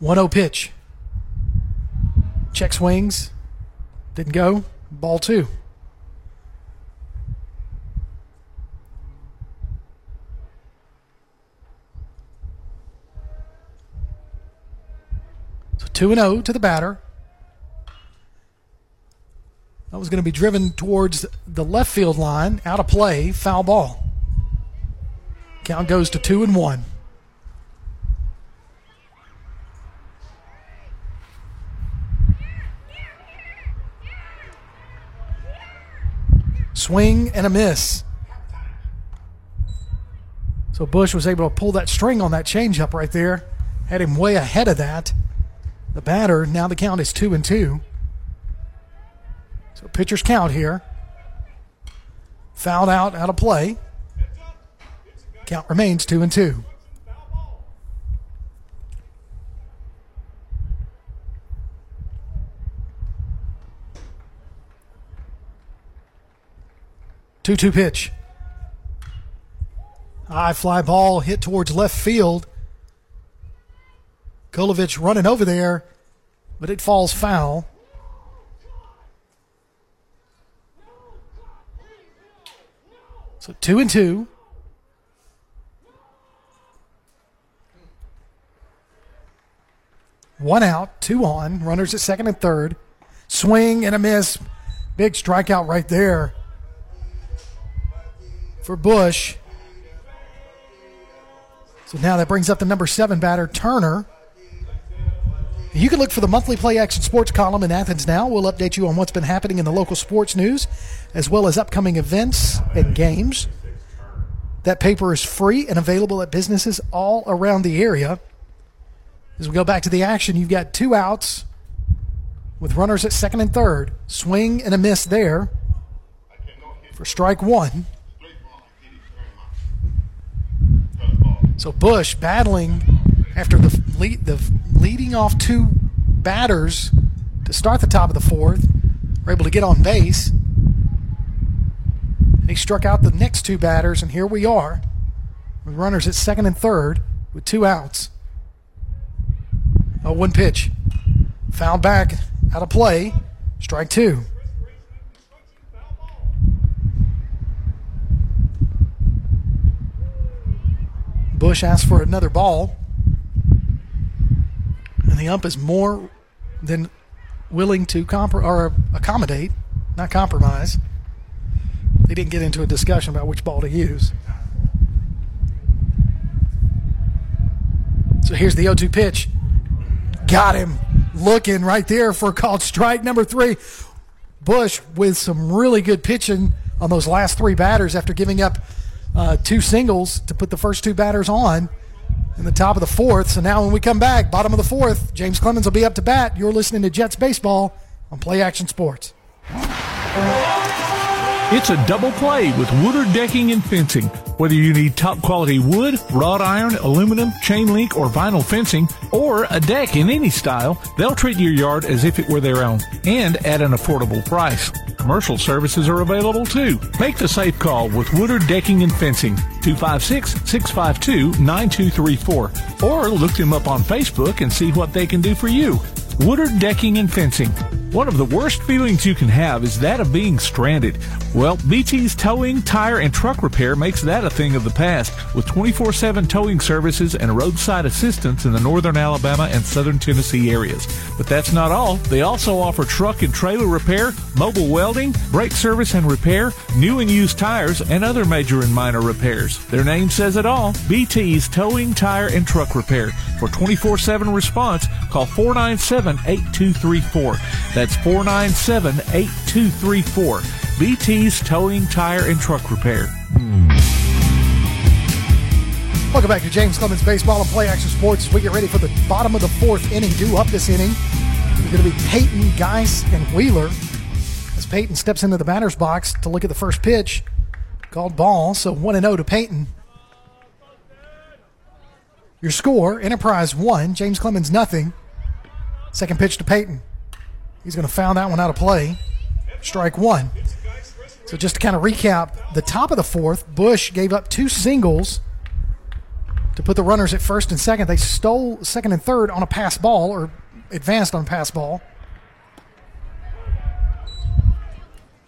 1 0 pitch. Check swings. Didn't go. Ball two. 2 and 0 to the batter. That was going to be driven towards the left field line, out of play, foul ball. Count goes to 2 and 1. Swing and a miss. So Bush was able to pull that string on that changeup right there. Had him way ahead of that. The batter, now the count is two and two. So pitcher's count here. Fouled out, out of play. Count remains two and two. Two two pitch. High fly ball hit towards left field. Kulovich running over there, but it falls foul. So two and two. One out, two on. Runners at second and third. Swing and a miss. Big strikeout right there for Bush. So now that brings up the number seven batter, Turner. You can look for the monthly play action sports column in Athens now. We'll update you on what's been happening in the local sports news, as well as upcoming events and games. That paper is free and available at businesses all around the area. As we go back to the action, you've got two outs with runners at second and third. Swing and a miss there for strike one. So Bush battling after the lead, the leading off two batters to start the top of the fourth, were able to get on base. He struck out the next two batters, and here we are with runners at second and third with two outs. Oh, one pitch. Foul back out of play. Strike two. Bush asks for another ball. The ump is more than willing to comp- or accommodate, not compromise. They didn't get into a discussion about which ball to use. So here's the 0 2 pitch. Got him. looking right there for called strike number three. Bush with some really good pitching on those last three batters after giving up uh, two singles to put the first two batters on in the top of the fourth. So now when we come back, bottom of the fourth, James Clemens will be up to bat. You're listening to Jets Baseball on Play Action Sports. It's a double play with Woodard Decking and Fencing. Whether you need top quality wood, wrought iron, aluminum, chain link, or vinyl fencing, or a deck in any style, they'll treat your yard as if it were their own and at an affordable price. Commercial services are available too. Make the safe call with Woodard Decking and Fencing, 256-652-9234, or look them up on Facebook and see what they can do for you. Woodard Decking and Fencing. One of the worst feelings you can have is that of being stranded. Well, BT's towing, tire, and truck repair makes that a thing of the past with 24 7 towing services and roadside assistance in the northern Alabama and southern Tennessee areas. But that's not all. They also offer truck and trailer repair, mobile welding, brake service and repair, new and used tires, and other major and minor repairs. Their name says it all BT's Towing, Tire, and Truck Repair. For 24 7 response, call 497 8234. That's 497 8234. BT's Towing, Tire, and Truck Repair. Welcome back to James Clemens Baseball and Play Action Sports as we get ready for the bottom of the fourth inning. Due up this inning is going to be Payton, Geis, and Wheeler. As Payton steps into the batter's box to look at the first pitch, called ball. So 1 0 to Payton. Your score Enterprise 1, James Clemens nothing. Second pitch to Payton. He's going to foul that one out of play. Strike one. So just to kind of recap, the top of the fourth, Bush gave up two singles to put the runners at first and second. They stole second and third on a pass ball or advanced on a pass ball.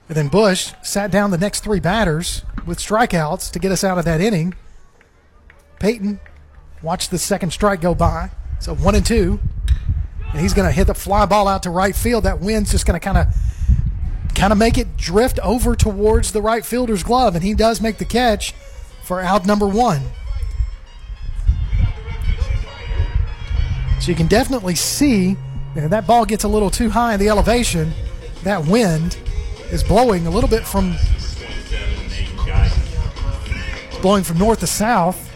And then Bush sat down the next three batters with strikeouts to get us out of that inning. Payton watched the second strike go by. So one and two. And he's going to hit the fly ball out to right field. That wind's just going to kind of kind of make it drift over towards the right fielder's glove, and he does make the catch for out number one. So you can definitely see and that ball gets a little too high in the elevation. That wind is blowing a little bit from blowing from north to south.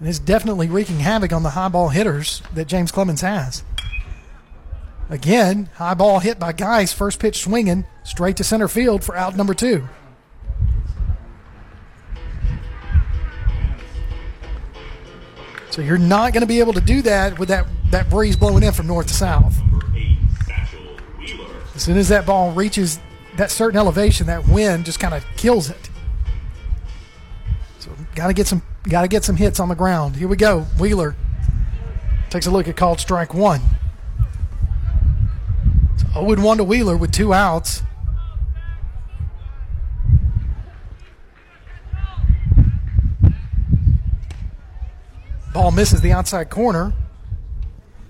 And it's definitely wreaking havoc on the high ball hitters that James Clemens has. Again, high ball hit by Geis, first pitch swinging straight to center field for out number two. So you're not going to be able to do that with that, that breeze blowing in from north to south. As soon as that ball reaches that certain elevation, that wind just kind of kills it. So got to get some got to get some hits on the ground. Here we go. Wheeler takes a look at called strike one. 0 1 to Wheeler with two outs. Ball misses the outside corner.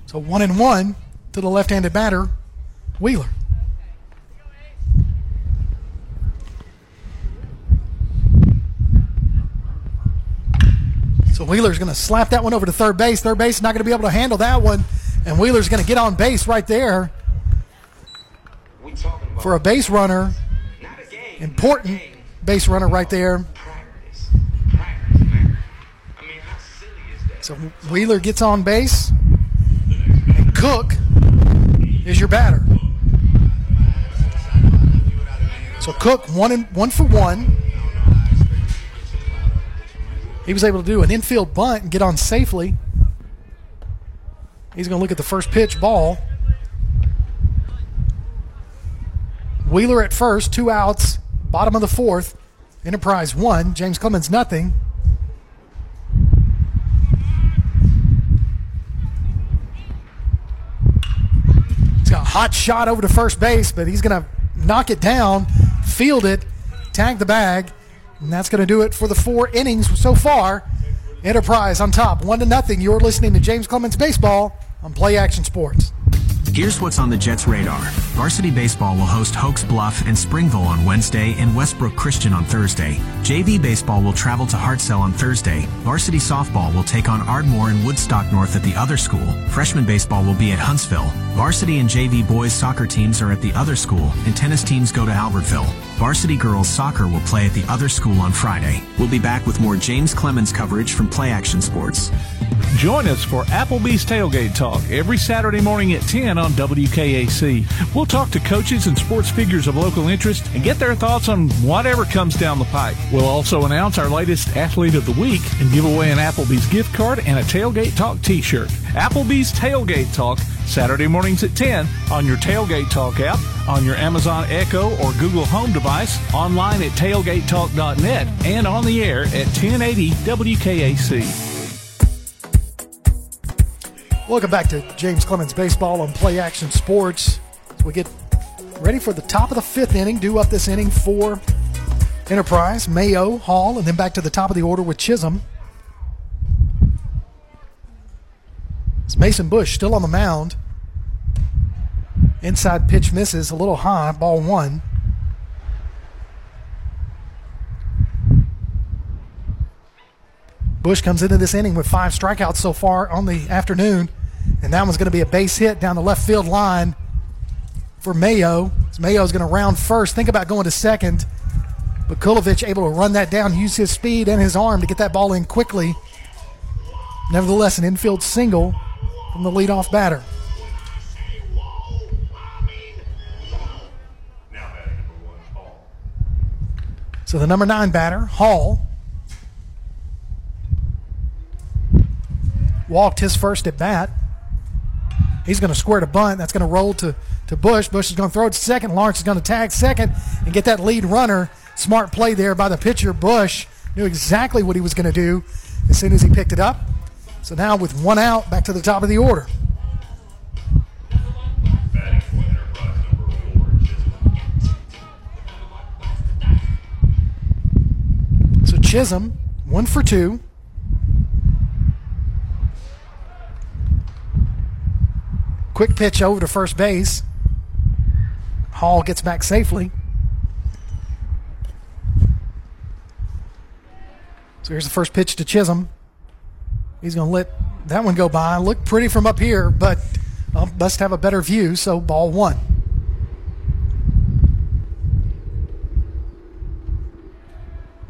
So 1 and 1 to the left handed batter, Wheeler. So Wheeler's going to slap that one over to third base. Third base is not going to be able to handle that one. And Wheeler's going to get on base right there for a base runner. Important base runner right there. So Wheeler gets on base, and Cook is your batter. So Cook one and one for one. He was able to do an infield bunt and get on safely. He's going to look at the first pitch ball. Wheeler at first, two outs, bottom of the fourth. Enterprise one, James Clemens nothing. He's got a hot shot over to first base, but he's going to knock it down, field it, tag the bag, and that's going to do it for the four innings so far. Enterprise on top, one to nothing. You're listening to James Clemens Baseball on Play Action Sports. Here's what's on the Jets' radar. Varsity Baseball will host Hokes Bluff and Springville on Wednesday and Westbrook Christian on Thursday. JV Baseball will travel to Hartselle on Thursday. Varsity Softball will take on Ardmore and Woodstock North at the other school. Freshman Baseball will be at Huntsville. Varsity and JV boys soccer teams are at the other school, and tennis teams go to Albertville. Varsity girls soccer will play at the other school on Friday. We'll be back with more James Clemens coverage from Play Action Sports. Join us for Applebee's Tailgate Talk every Saturday morning at 10 on WKAC. We'll talk to coaches and sports figures of local interest and get their thoughts on whatever comes down the pike. We'll also announce our latest athlete of the week and give away an Applebee's gift card and a Tailgate Talk t-shirt. Applebee's Tailgate Talk, Saturday mornings at 10 on your Tailgate Talk app, on your Amazon Echo or Google Home device, online at tailgatetalk.net, and on the air at 1080 WKAC. Welcome back to James Clemens Baseball on Play Action Sports. As we get ready for the top of the fifth inning, due up this inning for Enterprise, Mayo, Hall, and then back to the top of the order with Chisholm. It's Mason Bush still on the mound. Inside pitch misses, a little high, ball one. Bush comes into this inning with five strikeouts so far on the afternoon. And that one's going to be a base hit down the left field line for Mayo. Mayo's going to round first. Think about going to second. But Kulovich able to run that down, use his speed and his arm to get that ball in quickly. Nevertheless, an infield single from the leadoff batter. So the number nine batter, Hall, walked his first at bat. He's going to square to bunt. That's going to roll to, to Bush. Bush is going to throw it to second. Lawrence is going to tag second and get that lead runner. Smart play there by the pitcher. Bush knew exactly what he was going to do as soon as he picked it up. So now with one out, back to the top of the order. So Chisholm, one for two. Quick pitch over to first base. Hall gets back safely. So here's the first pitch to Chisholm. He's going to let that one go by. Look pretty from up here, but uh, must have a better view, so ball one.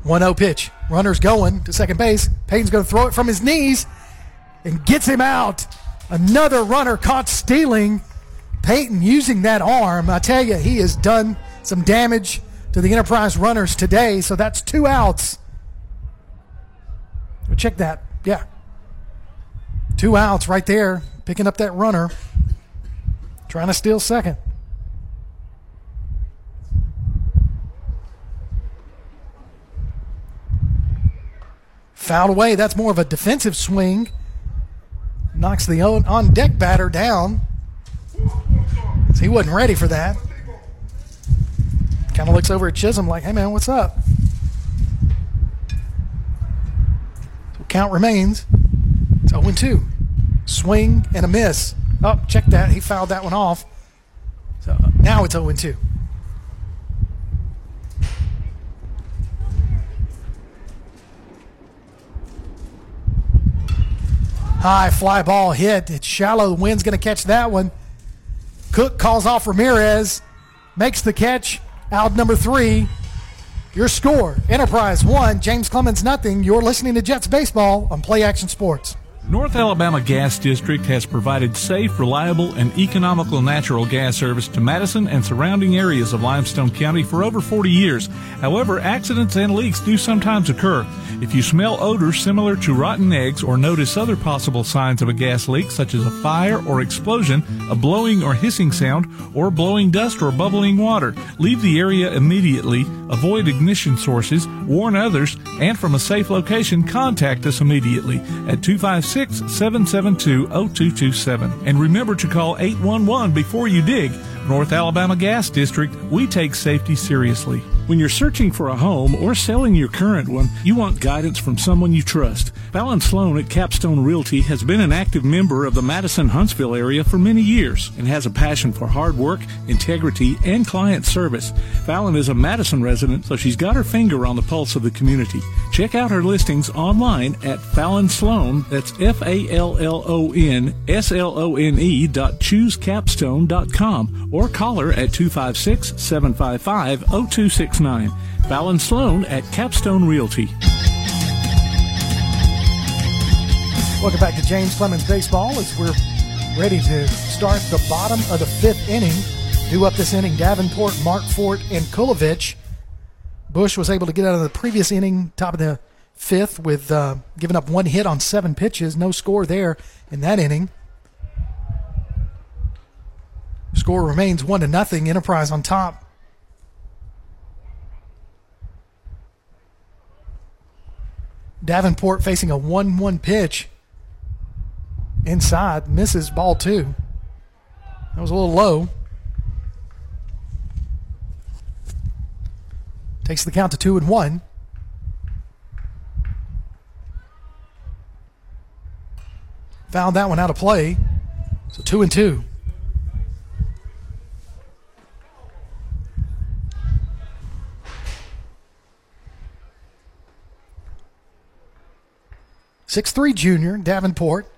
One zero pitch. Runner's going to second base. Payton's going to throw it from his knees and gets him out. Another runner caught stealing. Payton using that arm. I tell you, he has done some damage to the Enterprise runners today. So that's two outs. check that. Yeah. Two outs right there. Picking up that runner. Trying to steal second. Fouled away. That's more of a defensive swing knocks the on deck batter down. So he wasn't ready for that. Kind of looks over at Chisholm like, hey man, what's up? So count remains. It's 0 2. Swing and a miss. Oh, check that. He fouled that one off. So now it's 0 2. High fly ball hit. It's shallow. The wind's going to catch that one. Cook calls off Ramirez, makes the catch. Out number three. Your score Enterprise 1, James Clemens nothing. You're listening to Jets Baseball on Play Action Sports. North Alabama Gas District has provided safe, reliable, and economical natural gas service to Madison and surrounding areas of Limestone County for over 40 years. However, accidents and leaks do sometimes occur. If you smell odors similar to rotten eggs or notice other possible signs of a gas leak, such as a fire or explosion, a blowing or hissing sound, or blowing dust or bubbling water, leave the area immediately, avoid ignition sources, warn others, and from a safe location, contact us immediately at 256 772 0227. And remember to call 811 before you dig. North Alabama Gas District, we take safety seriously. When you're searching for a home or selling your current one, you want guidance from someone you trust. Fallon Slone at Capstone Realty has been an active member of the Madison Huntsville area for many years and has a passion for hard work, integrity, and client service. Fallon is a Madison resident, so she's got her finger on the pulse of the community. Check out her listings online at Fallon Slone, that's F A L L O N S L O N E dot choosecapstone.com or call her at 256 755 0269. Fallon Slone at Capstone Realty. Welcome back to James Clemens Baseball as we're ready to start the bottom of the fifth inning. Due up this inning, Davenport, Markfort, and Kulovich. Bush was able to get out of the previous inning, top of the fifth, with uh, giving up one hit on seven pitches. No score there in that inning. Score remains one to nothing. Enterprise on top. Davenport facing a 1 1 pitch inside, misses ball two. That was a little low. Takes the count to two and one. Found that one out of play. So two and two. Six three junior Davenport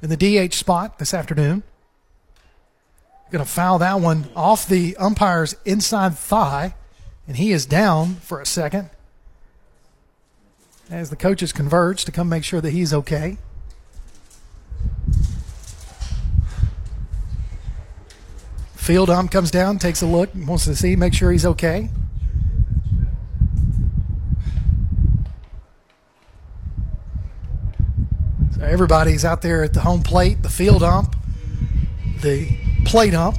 in the DH spot this afternoon. Going to foul that one off the umpire's inside thigh, and he is down for a second as the coaches converge to come make sure that he's okay. Field ump comes down, takes a look, wants to see, make sure he's okay. So everybody's out there at the home plate, the field ump, the plate ump,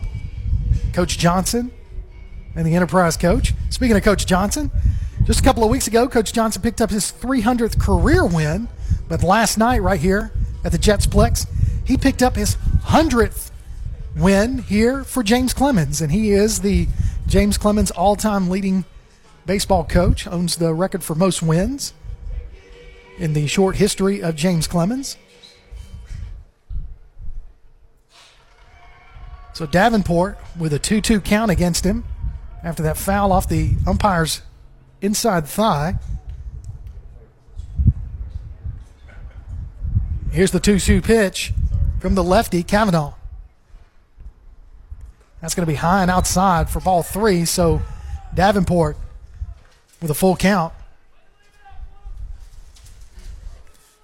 Coach Johnson, and the Enterprise coach. Speaking of Coach Johnson, just a couple of weeks ago, Coach Johnson picked up his 300th career win, but last night, right here at the Jetsplex, he picked up his 100th win here for James Clemens, and he is the James Clemens all time leading baseball coach, owns the record for most wins in the short history of James Clemens. So Davenport with a 2 2 count against him after that foul off the umpire's inside thigh. Here's the 2 2 pitch from the lefty, Kavanaugh. That's going to be high and outside for ball three. So Davenport with a full count.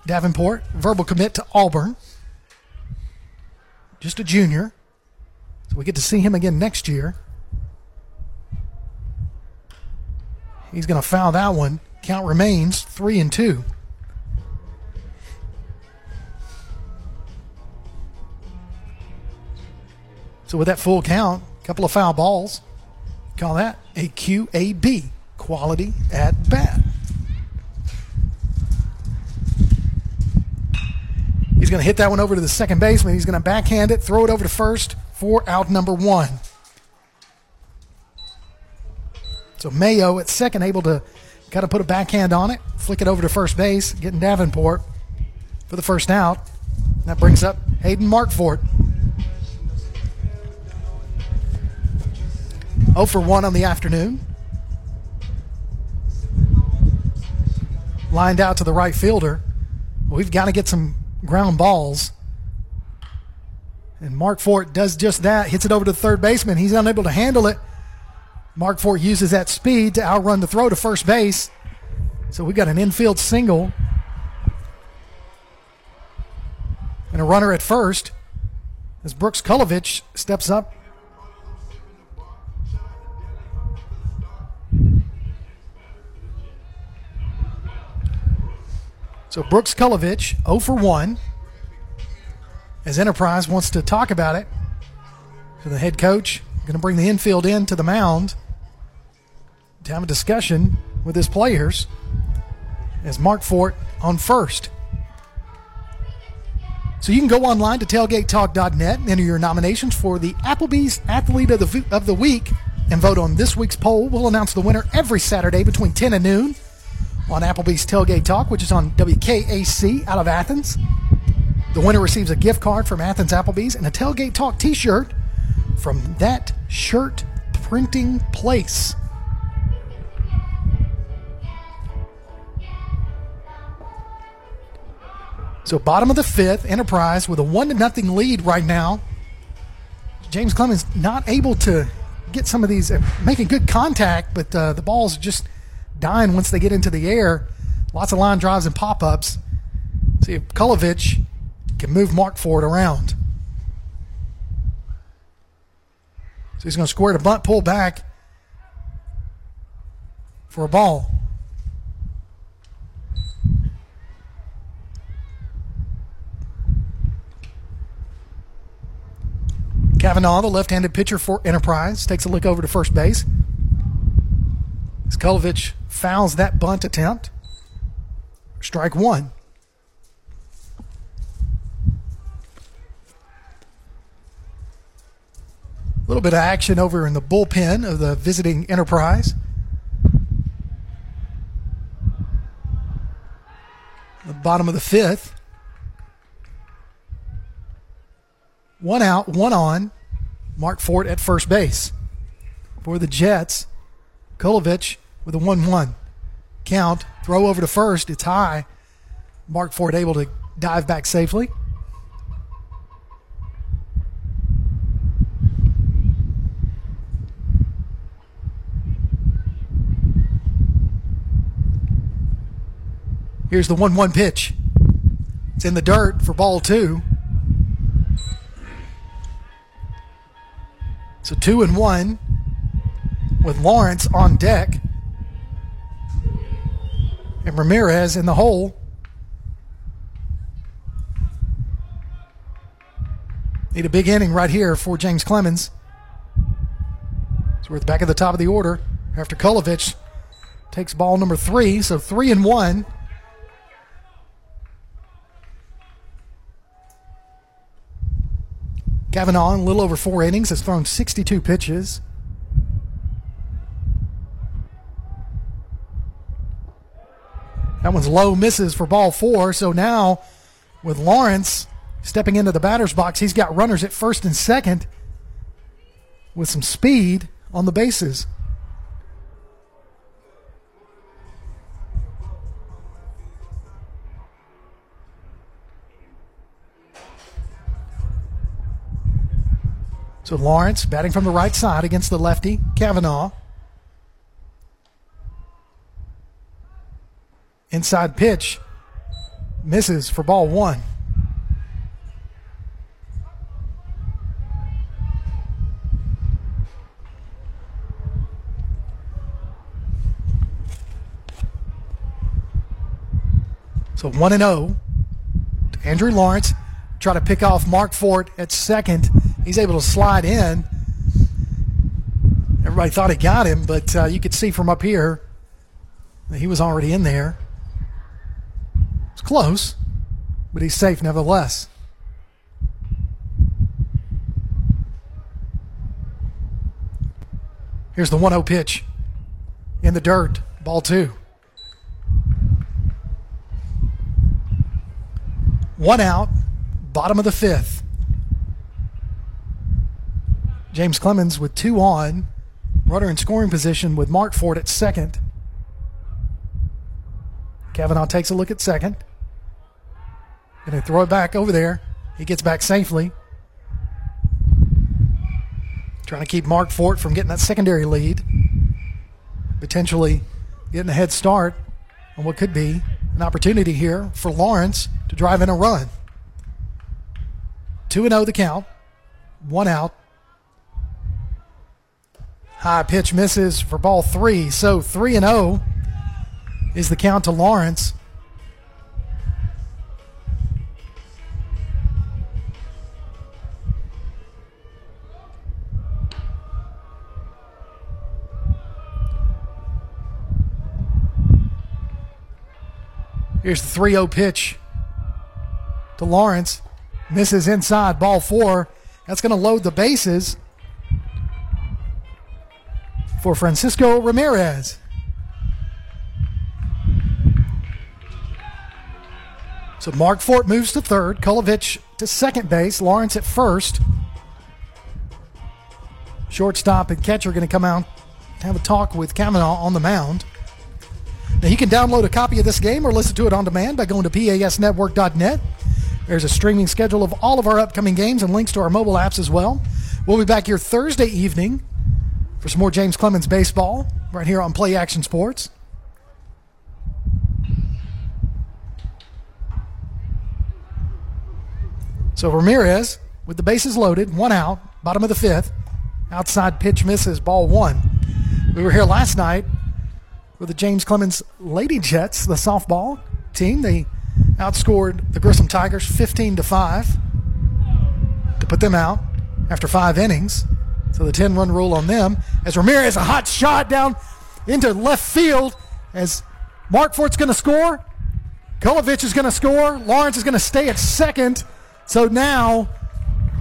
Davenport, verbal commit to Auburn. Just a junior. So we get to see him again next year. He's going to foul that one. Count remains three and two. So with that full count, a couple of foul balls, call that a QAB, quality at bat. Going to hit that one over to the second baseman. He's going to backhand it, throw it over to first for out number one. So Mayo at second, able to kind of put a backhand on it, flick it over to first base, getting Davenport for the first out. That brings up Hayden Markfort. 0 for 1 on the afternoon. Lined out to the right fielder. We've got to get some ground balls. And Markfort does just that, hits it over to the third baseman. He's unable to handle it. Markfort uses that speed to outrun the throw to first base. So we've got an infield single. And a runner at first as Brooks Kulovich steps up. So Brooks Kulovich, 0 for 1. As Enterprise wants to talk about it. So the head coach going to bring the infield in to the mound to have a discussion with his players as Markfort on first. So you can go online to tailgatetalk.net and enter your nominations for the Applebee's Athlete of the, of the Week and vote on this week's poll. We'll announce the winner every Saturday between 10 and noon on Applebee's Tailgate Talk, which is on WKAC out of Athens. The winner receives a gift card from Athens Applebee's and a Tailgate Talk t shirt from that shirt printing place. So, bottom of the fifth, Enterprise with a one to nothing lead right now. James Clemens not able to get some of these, uh, making good contact, but uh, the ball's just dying once they get into the air. Lots of line drives and pop ups. See if Kulovich can move Markfort around. So he's going to square the bunt, pull back for a ball. Kavanaugh, the left handed pitcher for Enterprise, takes a look over to first base. Skulovich fouls that bunt attempt. Strike one. A little bit of action over in the bullpen of the visiting Enterprise. The bottom of the fifth. One out, one on. Markfort at first base. For the Jets, Kulovich with a 1 1 count. Throw over to first. It's high. Markfort able to dive back safely. Here's the 1 1 pitch. It's in the dirt for ball two. So two and one with Lawrence on deck and Ramirez in the hole. Need a big inning right here for James Clemens. So we're at the back of the top of the order after Kulovich takes ball number three. So three and one. Kavanaugh, a little over four innings, has thrown 62 pitches. That one's low, misses for ball four. So now, with Lawrence stepping into the batter's box, he's got runners at first and second with some speed on the bases. So Lawrence batting from the right side against the lefty, Kavanaugh. Inside pitch misses for ball one. So 1 and 0 to Andrew Lawrence. Try to pick off Markfort at second he's able to slide in. Everybody thought he got him, but uh, you could see from up here that he was already in there. Close, but he's safe nevertheless. Here's the 1 0 pitch in the dirt, ball two. One out, bottom of the fifth. James Clemens with two on, runner in scoring position with Markfort at second. Kavanaugh takes a look at second. Going to throw it back over there. He gets back safely. Trying to keep Markfort from getting that secondary lead. Potentially getting a head start on what could be an opportunity here for Lawrence to drive in a run. 2 0 the count. One out. High pitch misses for ball three. So 3 and 0 is the count to Lawrence. Here's the 3 0 pitch to Lawrence. Misses inside, ball four. That's going to load the bases. for Francisco Ramirez. So Markfort moves to third, Kulovich to second base, Lawrence at first. Shortstop and catcher are going to come out have a talk with Kavanaugh on the mound. Now you can download a copy of this game or listen to it on demand by going to pasnetwork.net. There's a streaming schedule of all of our upcoming games and links to our mobile apps as well. We'll be back here Thursday evening for some more James Clemens baseball right here on Play Action Sports. So Ramirez with the bases loaded, one out, bottom of the fifth. Outside pitch misses, ball one. We were here last night with the James Clemens Lady Jets, the softball team. They outscored the Grissom Tigers 15 to 5 to put them out after five innings. So the 10 run rule on them. As Ramirez, a hot shot down into left field as Markfort's going to score. Kulovich is going to score. Lawrence is going to stay at second. So now,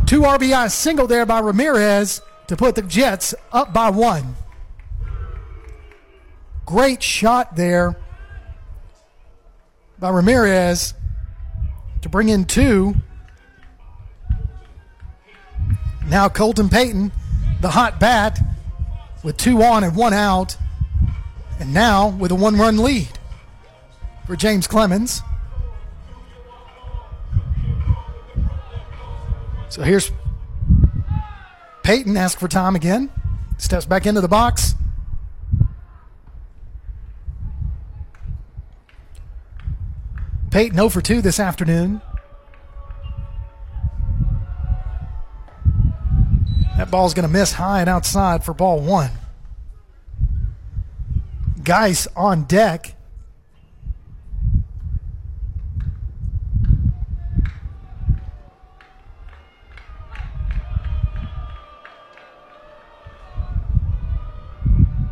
two RBI single there by Ramirez to put the Jets up by one. Great shot there by Ramirez to bring in two. Now Colton Payton, the hot bat, with two on and one out. And now with a one run lead for James Clemens. So here's Payton, ask for time again. Steps back into the box. Payton 0 for 2 this afternoon. That ball's going to miss high and outside for ball one. Geis on deck.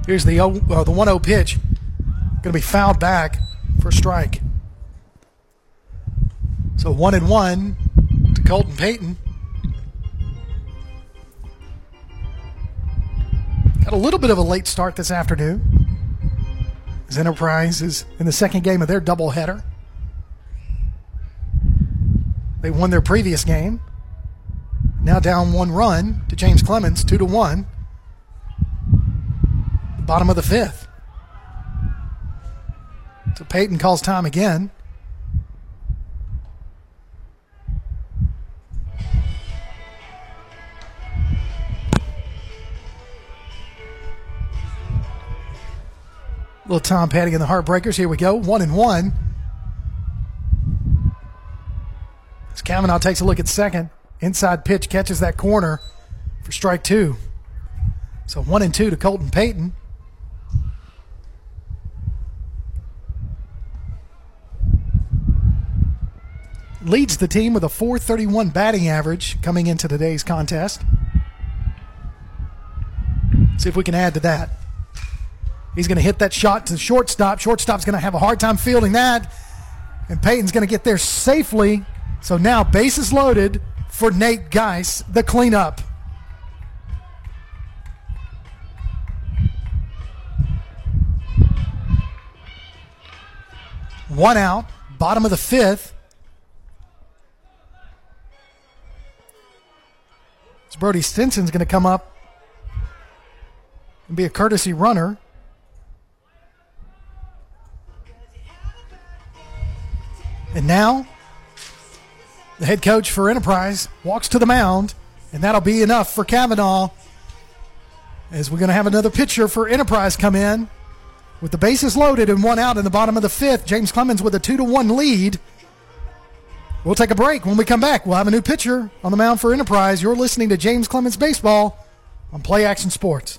Here's the uh, the 1 0 pitch. Going to be fouled back for strike. So one and one to Colton Payton. Got a little bit of a late start this afternoon. As Enterprise is in the second game of their doubleheader. They won their previous game. Now down one run to James Clemens, two to one. Bottom of the fifth. So Payton calls time again. Little Tom Petty and the Heartbreakers. Here we go. One and one. As Kavanaugh takes a look at second. Inside pitch catches that corner for strike two. So one and two to Colton Payton. Leads the team with a 431 batting average coming into today's contest. See if we can add to that. He's going to hit that shot to the shortstop. Shortstop's going to have a hard time fielding that. And Payton's going to get there safely. So now bases loaded for Nate Geis, the cleanup. One out, bottom of the fifth. So Brody Stinson's going to come up and be a courtesy runner. And now, the head coach for Enterprise walks to the mound, and that'll be enough for Kavanaugh. As we're going to have another pitcher for Enterprise come in with the bases loaded and one out in the bottom of the fifth. James Clemens with a two to one lead. We'll take a break. When we come back, we'll have a new pitcher on the mound for Enterprise. You're listening to James Clemens Baseball on Play Action Sports.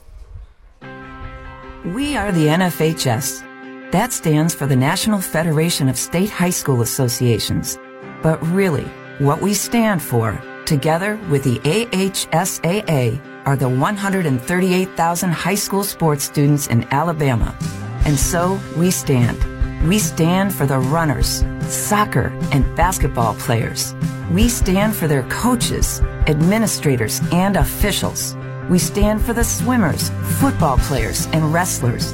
We are the NFHS that stands for the National Federation of State High School Associations. But really, what we stand for, together with the AHSAA, are the 138,000 high school sports students in Alabama. And so we stand. We stand for the runners, soccer, and basketball players. We stand for their coaches, administrators, and officials. We stand for the swimmers, football players, and wrestlers.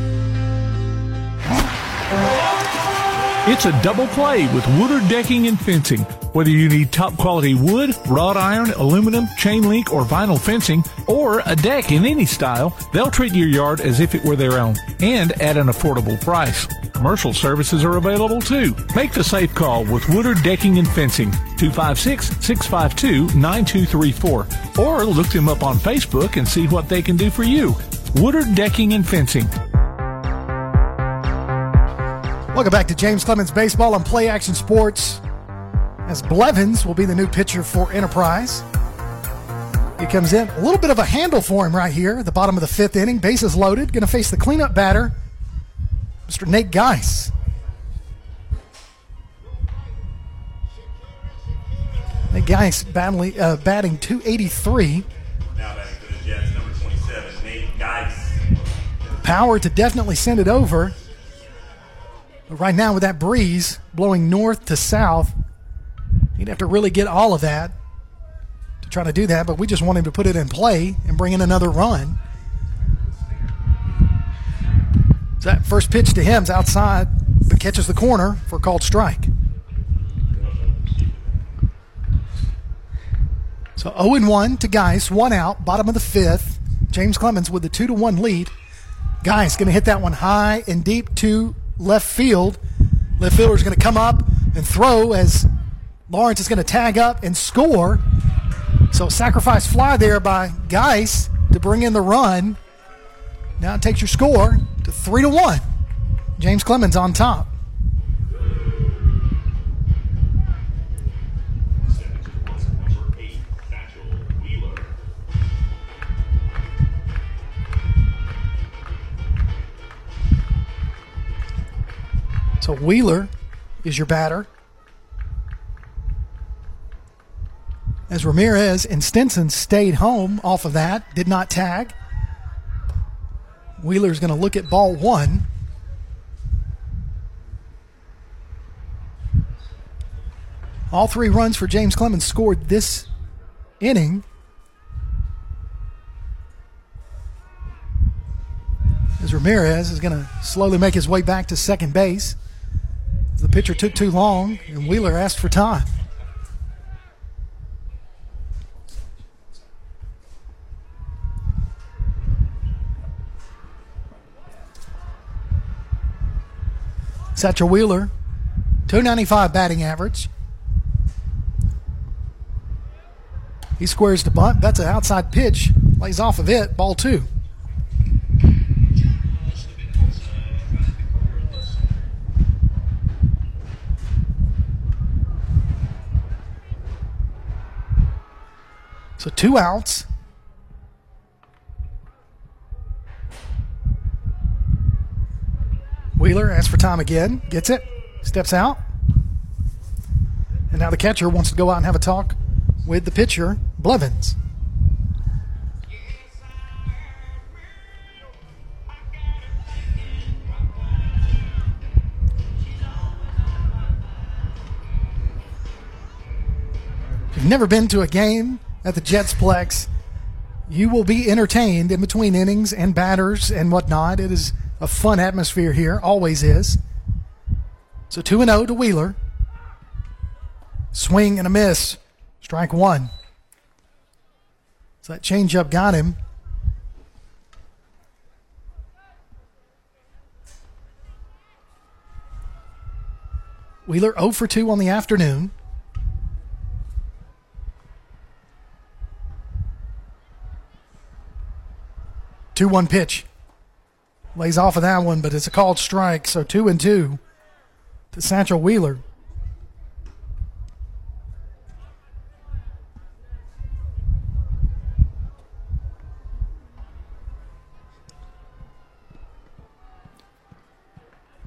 It's a double play with Woodard Decking and Fencing. Whether you need top quality wood, wrought iron, aluminum, chain link, or vinyl fencing, or a deck in any style, they'll treat your yard as if it were their own and at an affordable price. Commercial services are available too. Make the safe call with Woodard Decking and Fencing, 256-652-9234, or look them up on Facebook and see what they can do for you. Woodard Decking and Fencing. Welcome back to James Clemens Baseball on Play Action Sports. As Blevins will be the new pitcher for Enterprise. He comes in, a little bit of a handle for him right here at the bottom of the fifth inning. Bases loaded, going to face the cleanup batter, Mr. Nate Geis. Nate Geis battling, uh, batting 283. Now batting for the Jets, number 27, Nate Geis. Power to definitely send it over. But right now, with that breeze blowing north to south, he'd have to really get all of that to try to do that. But we just want him to put it in play and bring in another run. So that first pitch to him is outside, but catches the corner for called strike. So 0 1 to Geis, one out, bottom of the fifth. James Clemens with the 2 to 1 lead. Geis going to hit that one high and deep to left field. Left fielder is going to come up and throw as Lawrence is going to tag up and score. So sacrifice fly there by Geis to bring in the run. Now it takes your score to three to one. James Clemens on top. So Wheeler is your batter. As Ramirez and Stinson stayed home off of that, did not tag. Wheeler's going to look at ball one. All three runs for James Clemens scored this inning. As Ramirez is going to slowly make his way back to second base. The pitcher took too long, and Wheeler asked for time. Satchel Wheeler, 295 batting average. He squares the bunt. That's an outside pitch. Lays off of it. Ball two. Two outs. Wheeler asks for time again, gets it, steps out. And now the catcher wants to go out and have a talk with the pitcher, Blevins. You've never been to a game at the Jetsplex, you will be entertained in between innings and batters and whatnot. It is a fun atmosphere here, always is. So 2 0 to Wheeler. Swing and a miss. Strike one. So that changeup got him. Wheeler 0 for 2 on the afternoon. Two one pitch. Lays off of that one, but it's a called strike. So two and two to Satchel Wheeler.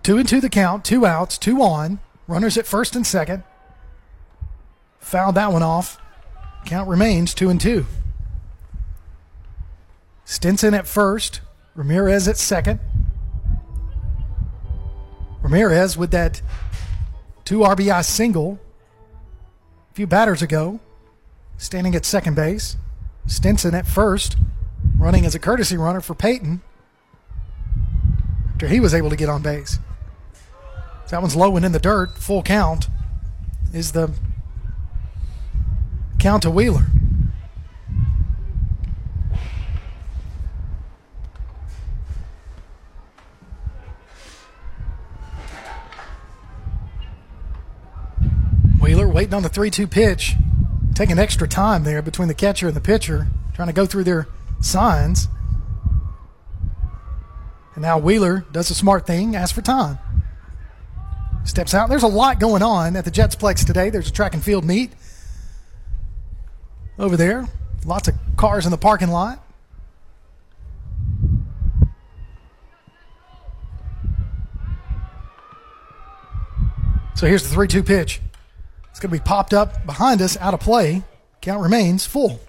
Two and two the count, two outs, two on. Runners at first and second. Fouled that one off. Count remains two and two. Stinson at first, Ramirez at second. Ramirez with that two RBI single a few batters ago, standing at second base. Stinson at first, running as a courtesy runner for Payton after he was able to get on base. That one's low and in the dirt. Full count is the count to Wheeler. Wheeler waiting on the 3 2 pitch, taking extra time there between the catcher and the pitcher, trying to go through their signs. And now Wheeler does a smart thing, asks for time. Steps out. There's a lot going on at the Jetsplex today. There's a track and field meet over there. Lots of cars in the parking lot. So here's the 3 2 pitch. Going to be popped up behind us, out of play. Count remains full.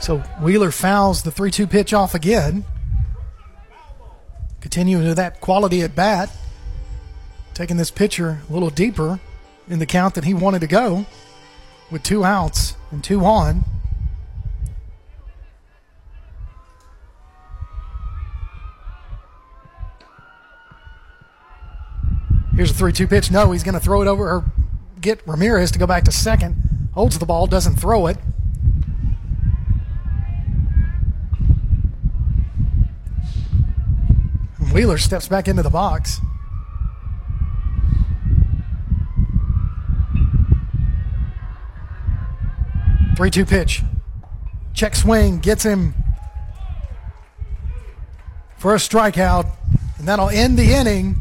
So Wheeler fouls the 3 2 pitch off again. Continuing to that quality at bat, taking this pitcher a little deeper in the count that he wanted to go with two outs and two on. Here's a 3 2 pitch. No, he's going to throw it over or get Ramirez to go back to second. Holds the ball, doesn't throw it. Wheeler steps back into the box. Three two pitch. Check swing gets him for a strikeout, and that'll end the inning.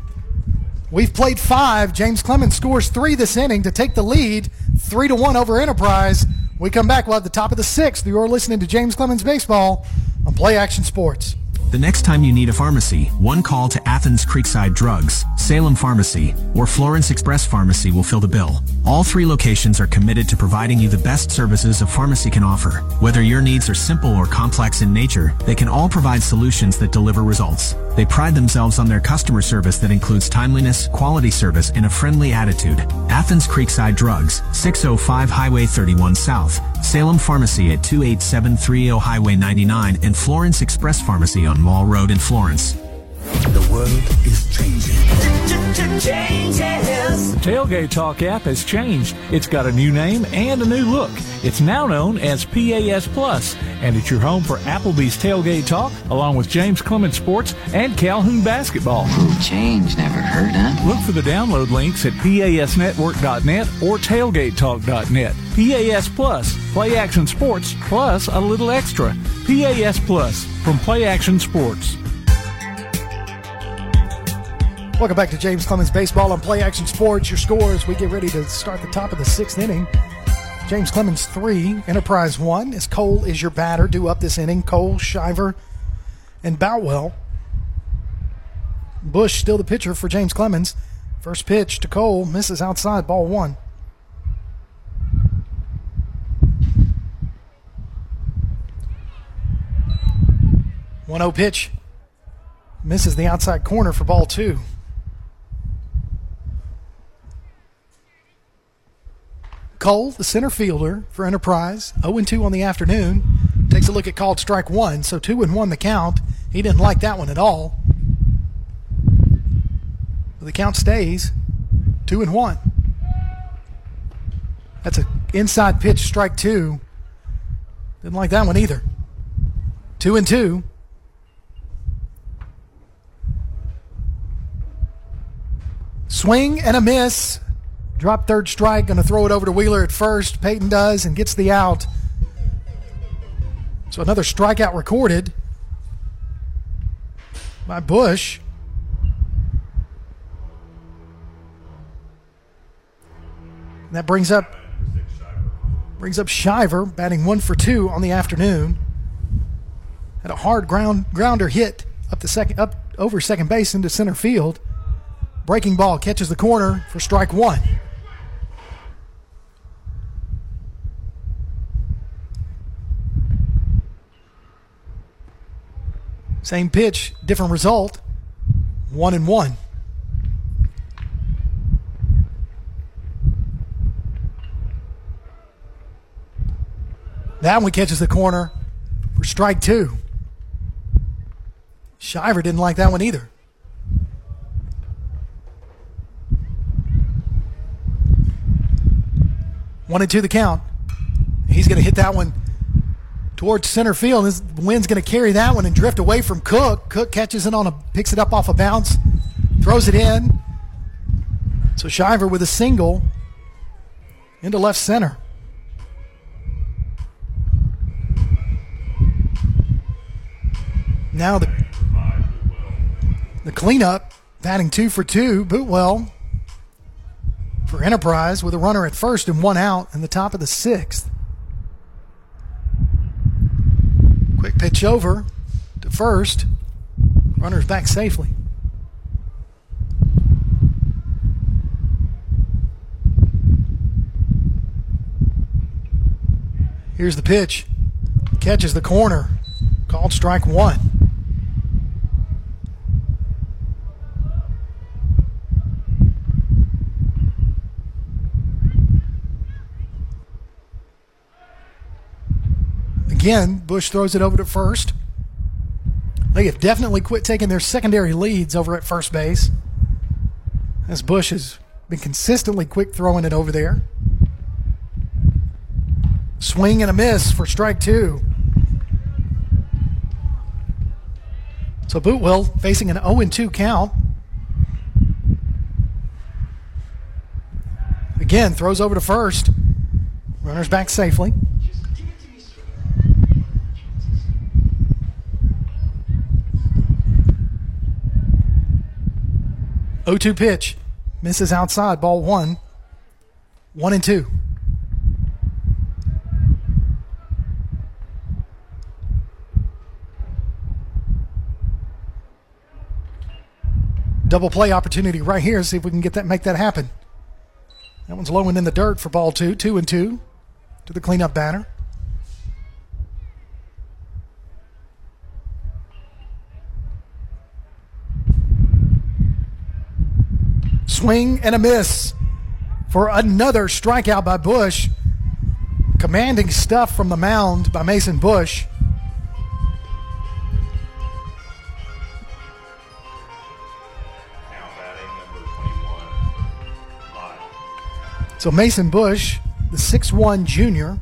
We've played five. James Clemens scores three this inning to take the lead, three to one over Enterprise. We come back. We'll have the top of the sixth. You're listening to James Clemens Baseball on Play Action Sports. The next time you need a pharmacy, one call to Athens Creekside Drugs, Salem Pharmacy, or Florence Express Pharmacy will fill the bill. All three locations are committed to providing you the best services a pharmacy can offer. Whether your needs are simple or complex in nature, they can all provide solutions that deliver results. They pride themselves on their customer service that includes timeliness, quality service, and a friendly attitude. Athens Creekside Drugs, 605 Highway 31 South, Salem Pharmacy at 28730 Highway 99, and Florence Express Pharmacy on Mall Road in Florence. The world is changing. The Tailgate Talk app has changed. It's got a new name and a new look. It's now known as PAS Plus, and it's your home for Applebee's Tailgate Talk, along with James Clemens Sports and Calhoun Basketball. Change, never hurt, huh? Look for the download links at PASnetwork.net or TailgateTalk.net. PAS Plus, Play Action Sports, plus a little extra. PAS Plus from Play Action Sports. Welcome back to James Clemens Baseball on Play Action Sports. Your scores, we get ready to start the top of the sixth inning. James Clemens three, Enterprise one. As Cole is your batter, due up this inning. Cole, Shiver, and Boutwell. Bush still the pitcher for James Clemens. First pitch to Cole, misses outside, ball one. One zero pitch, misses the outside corner for ball two. Cole, the center fielder for Enterprise, 0 2 on the afternoon, takes a look at called strike one. So 2 and 1 the count. He didn't like that one at all. The count stays 2 and 1. That's an inside pitch, strike two. Didn't like that one either. 2 and 2. Swing and a miss. Drop third strike, going to throw it over to Wheeler at first. Payton does and gets the out. So another strikeout recorded by Bush. And that brings up brings up Shiver batting one for two on the afternoon. Had a hard ground grounder hit up the second up over second base into center field. Breaking ball catches the corner for strike one. Same pitch, different result. One and one. That one catches the corner for strike two. Shiver didn't like that one either. One and two the count. He's going to hit that one towards center field. This wind's going to carry that one and drift away from Cook. Cook catches it on a, picks it up off a bounce, throws it in. So Shiver with a single into left center. Now the the cleanup, batting two for two. Boutwell for Enterprise with a runner at first and one out in the top of the sixth. Quick pitch over to first. Runner's back safely. Here's the pitch. Catches the corner. Called strike one. Again, Bush throws it over to first. They have definitely quit taking their secondary leads over at first base. As Bush has been consistently quick throwing it over there. Swing and a miss for strike two. So Boutwell facing an 0 2 count. Again, throws over to first. Runners back safely. 0 2 pitch. Misses outside. Ball one. One and two. Double play opportunity right here. See if we can get that, make that happen. That one's low and in the dirt for ball two. Two and two to the cleanup batter. Swing and a miss for another strikeout by Bush. Commanding stuff from the mound by Mason Bush. So Mason Bush, the six-one junior,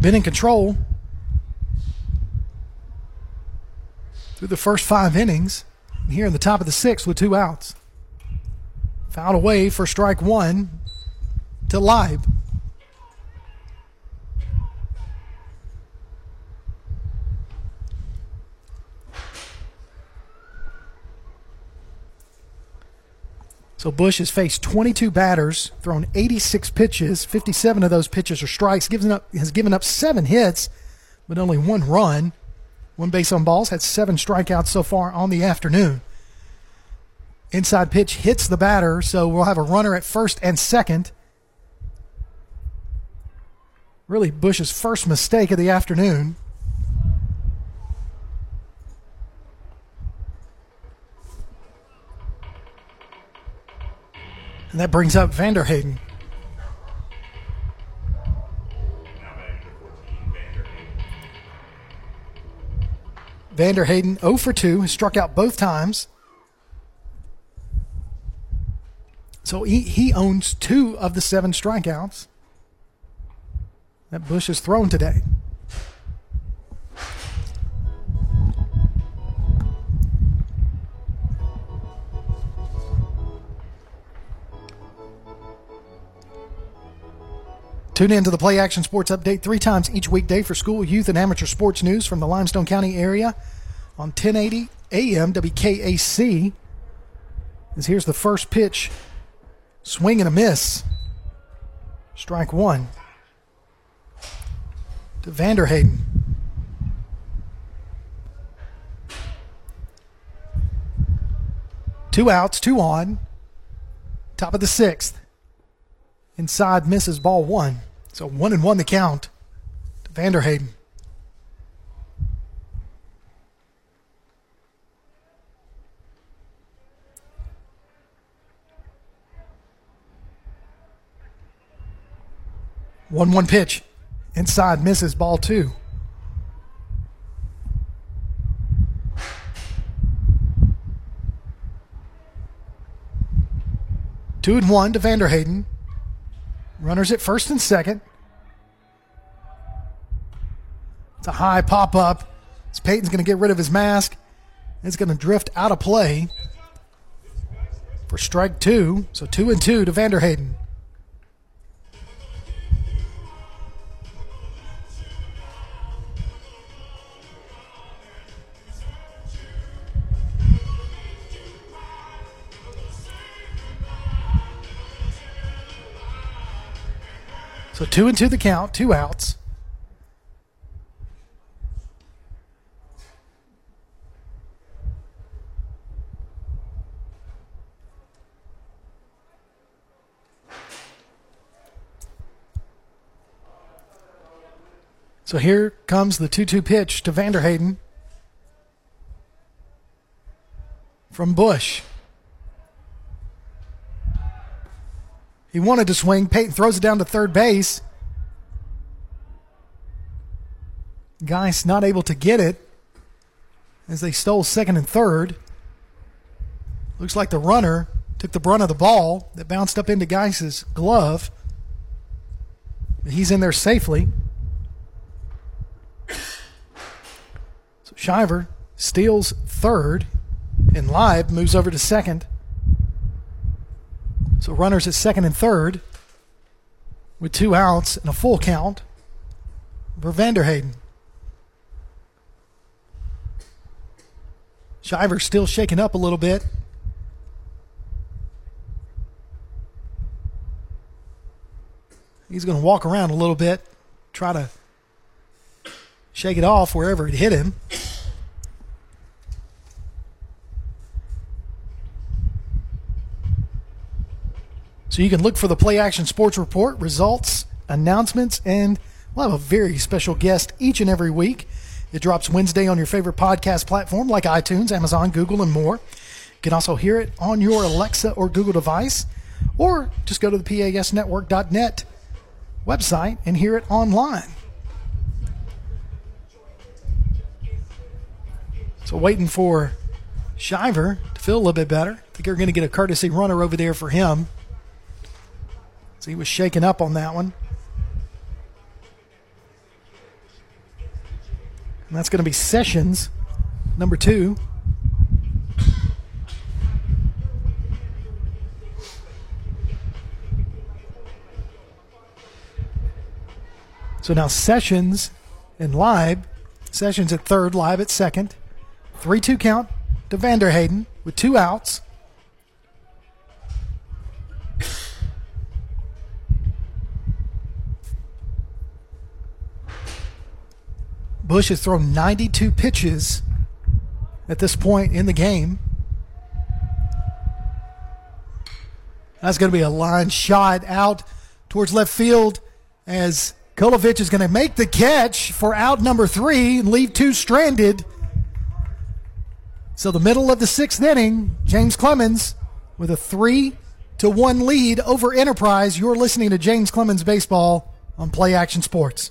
been in control through the first five innings. Here in the top of the sixth with two outs. Fouled away for strike one to Live. So Bush has faced 22 batters, thrown 86 pitches. 57 of those pitches are strikes. Given up, has given up seven hits, but only one run. One base on balls, had seven strikeouts so far on the afternoon. Inside pitch hits the batter, so we'll have a runner at first and second. Really, Bush's first mistake of the afternoon. And that brings up Vanderhayden. Vanderhayden 0 for 2, has struck out both times. So he, he owns two of the seven strikeouts that Bush has thrown today. Tune in to the Play Action Sports Update three times each weekday for school, youth, and amateur sports news from the Limestone County area on 1080 AM WKAC. As here's the first pitch swing and a miss. Strike one to Vanderhayden. Two outs, two on. Top of the sixth. Inside misses ball one. So one and one the count to Vanderhayden. One one pitch. Inside misses ball two. Two and one to Vanderhayden. Runners at first and second. It's a high pop up. As Payton's going to get rid of his mask. It's going to drift out of play for strike two. So two and two to Vanderhayden. So two and two the count, two outs. So here comes the 2 2 pitch to Vanderhayden from Bush. He wanted to swing. Payton throws it down to third base. Geis not able to get it as they stole second and third. Looks like the runner took the brunt of the ball that bounced up into Geis's glove. He's in there safely. So Shiver steals third, and Live moves over to second. So runners at second and third with two outs and a full count for Vanderhayden. Shiver's still shaking up a little bit. He's going to walk around a little bit, try to shake it off wherever it hit him. So you can look for the Play Action Sports Report, results, announcements, and we'll have a very special guest each and every week. It drops Wednesday on your favorite podcast platform like iTunes, Amazon, Google, and more. You can also hear it on your Alexa or Google device, or just go to the PASnetwork.net website and hear it online. So waiting for Shiver to feel a little bit better. I think they're going to get a courtesy runner over there for him. So he was shaken up on that one. And that's going to be Sessions, number two. So now Sessions and Live. Sessions at third, Live at second. 3 2 count to Vanderhayden with two outs. Bush has thrown 92 pitches at this point in the game. That's going to be a line shot out towards left field as Kulovich is going to make the catch for out number three and leave two stranded. So the middle of the sixth inning, James Clemens with a three to one lead over Enterprise. You're listening to James Clemens Baseball on Play Action Sports.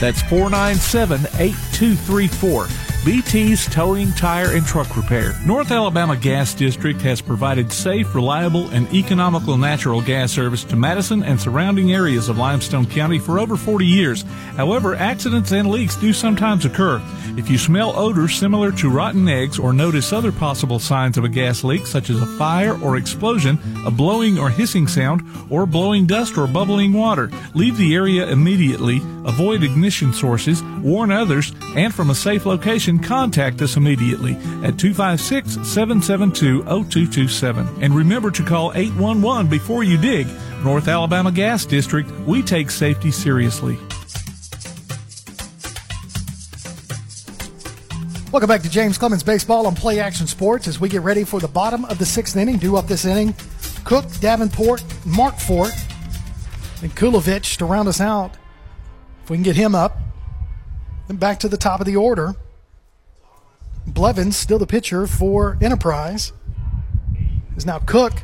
That's 497 8234. BT's Towing, Tire, and Truck Repair. North Alabama Gas District has provided safe, reliable, and economical natural gas service to Madison and surrounding areas of Limestone County for over 40 years. However, accidents and leaks do sometimes occur. If you smell odors similar to rotten eggs or notice other possible signs of a gas leak, such as a fire or explosion, a blowing or hissing sound, or blowing dust or bubbling water, leave the area immediately, avoid ignition sources, warn others, and from a safe location, contact us immediately at 256 772 0227. And remember to call 811 before you dig. North Alabama Gas District, we take safety seriously. Welcome back to James Clemens Baseball on Play Action Sports as we get ready for the bottom of the sixth inning. Due up this inning, Cook, Davenport, Markfort, and Kulovich to round us out. If we can get him up, then back to the top of the order. Blevins, still the pitcher for Enterprise, is now Cook.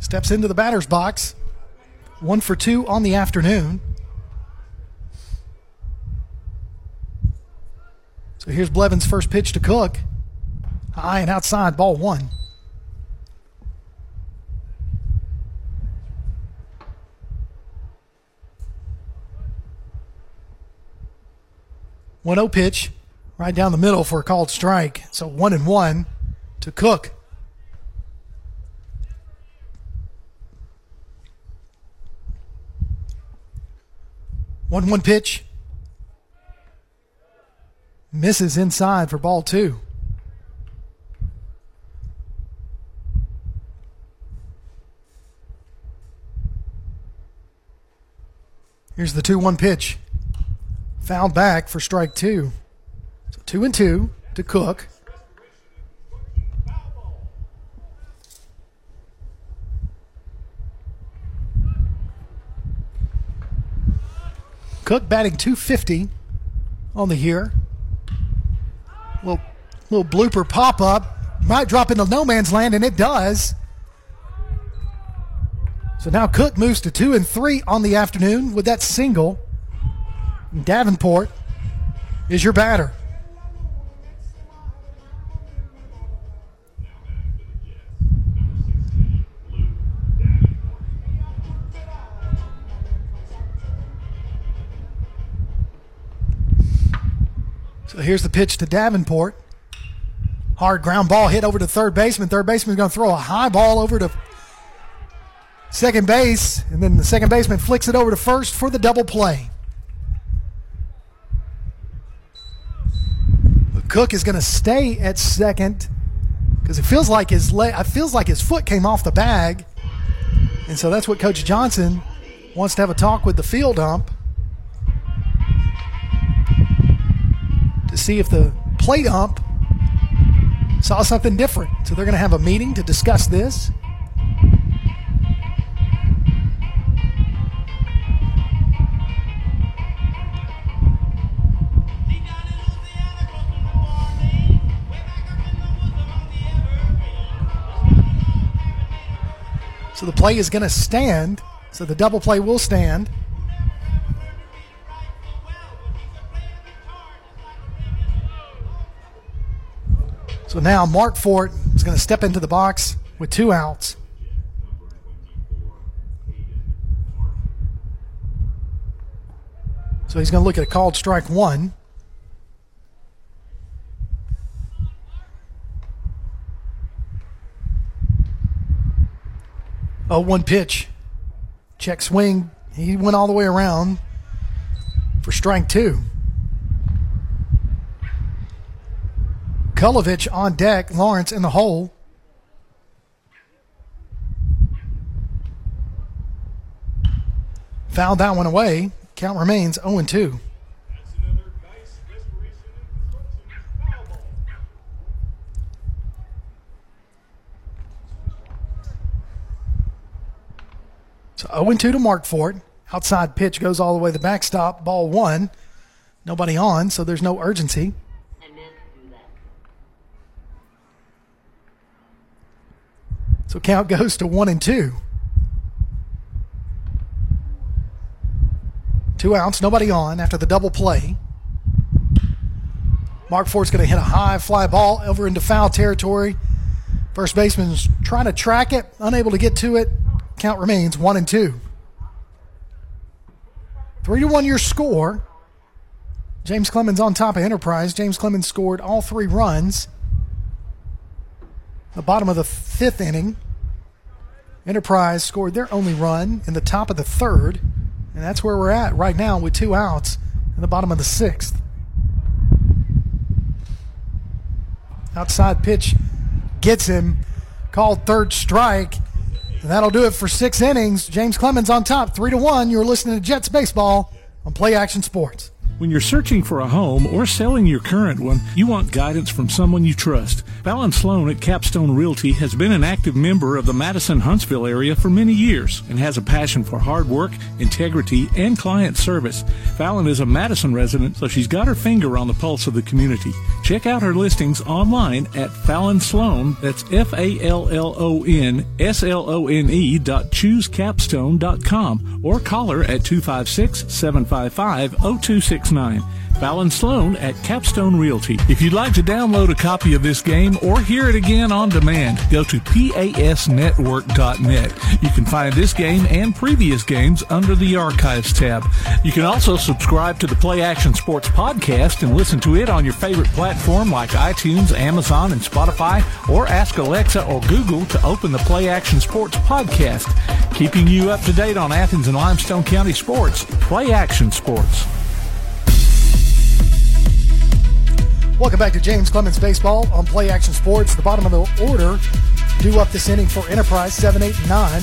Steps into the batter's box. One for two on the afternoon. So here's Blevins' first pitch to Cook. High and outside, ball one. One zero pitch, right down the middle for a called strike. So one and one to Cook. One one pitch. Misses inside for ball two. Here's the 2 1 pitch. Fouled back for strike two. 2 and 2 to Cook. Cook batting 250 on the year. Little, little blooper pop up. Might drop into no man's land, and it does. So now Cook moves to two and three on the afternoon with that single. Davenport is your batter. So here's the pitch to Davenport. Hard ground ball hit over to third baseman. Third baseman's going to throw a high ball over to second base, and then the second baseman flicks it over to first for the double play. But Cook is going to stay at second because it feels like his leg, it feels like his foot came off the bag, and so that's what Coach Johnson wants to have a talk with the field ump see if the plate ump saw something different. So they're going to have a meeting to discuss this. So the play is going to stand. So the double play will stand. So now Markfort is going to step into the box with two outs. So he's going to look at a called strike one. Oh, one pitch. Check swing. He went all the way around for strike two. Kulovich on deck. Lawrence in the hole. Fouled that one away. Count remains 0 2. So 0 2 to Markfort. Outside pitch goes all the way to the backstop. Ball one. Nobody on, so there's no urgency. So count goes to one and two. Two outs, nobody on after the double play. Markfort's going to hit a high fly ball over into foul territory. First baseman's trying to track it, unable to get to it. Count remains one and two. Three to one your score. James Clemens on top of Enterprise. James Clemens scored all three runs. The bottom of the fifth inning. Enterprise scored their only run in the top of the third. And that's where we're at right now with two outs in the bottom of the sixth. Outside pitch gets him. Called third strike. And that'll do it for six innings. James Clemens on top, three to one. You're listening to Jets baseball on Play Action Sports. When you're searching for a home or selling your current one, you want guidance from someone you trust. Fallon Slone at Capstone Realty has been an active member of the Madison Huntsville area for many years and has a passion for hard work, integrity, and client service. Fallon is a Madison resident, so she's got her finger on the pulse of the community. Check out her listings online at Fallon Slone, that's F-A-L-L-O-N S-L-O-N-E dot choosecapstone.com or call her at oh 256-755-0269. Fallon Slone at Capstone Realty. If you'd like to download a copy of this game or hear it again on demand, go to pasnetwork.net. You can find this game and previous games under the Archives tab. You can also subscribe to the Play Action Sports podcast and listen to it on your favorite platform like iTunes, Amazon, and Spotify, or ask Alexa or Google to open the Play Action Sports podcast. Keeping you up to date on Athens and Limestone County sports, Play Action Sports. Welcome back to James Clemens Baseball on Play Action Sports. The bottom of the order due up this inning for Enterprise, 7, 8, and 9.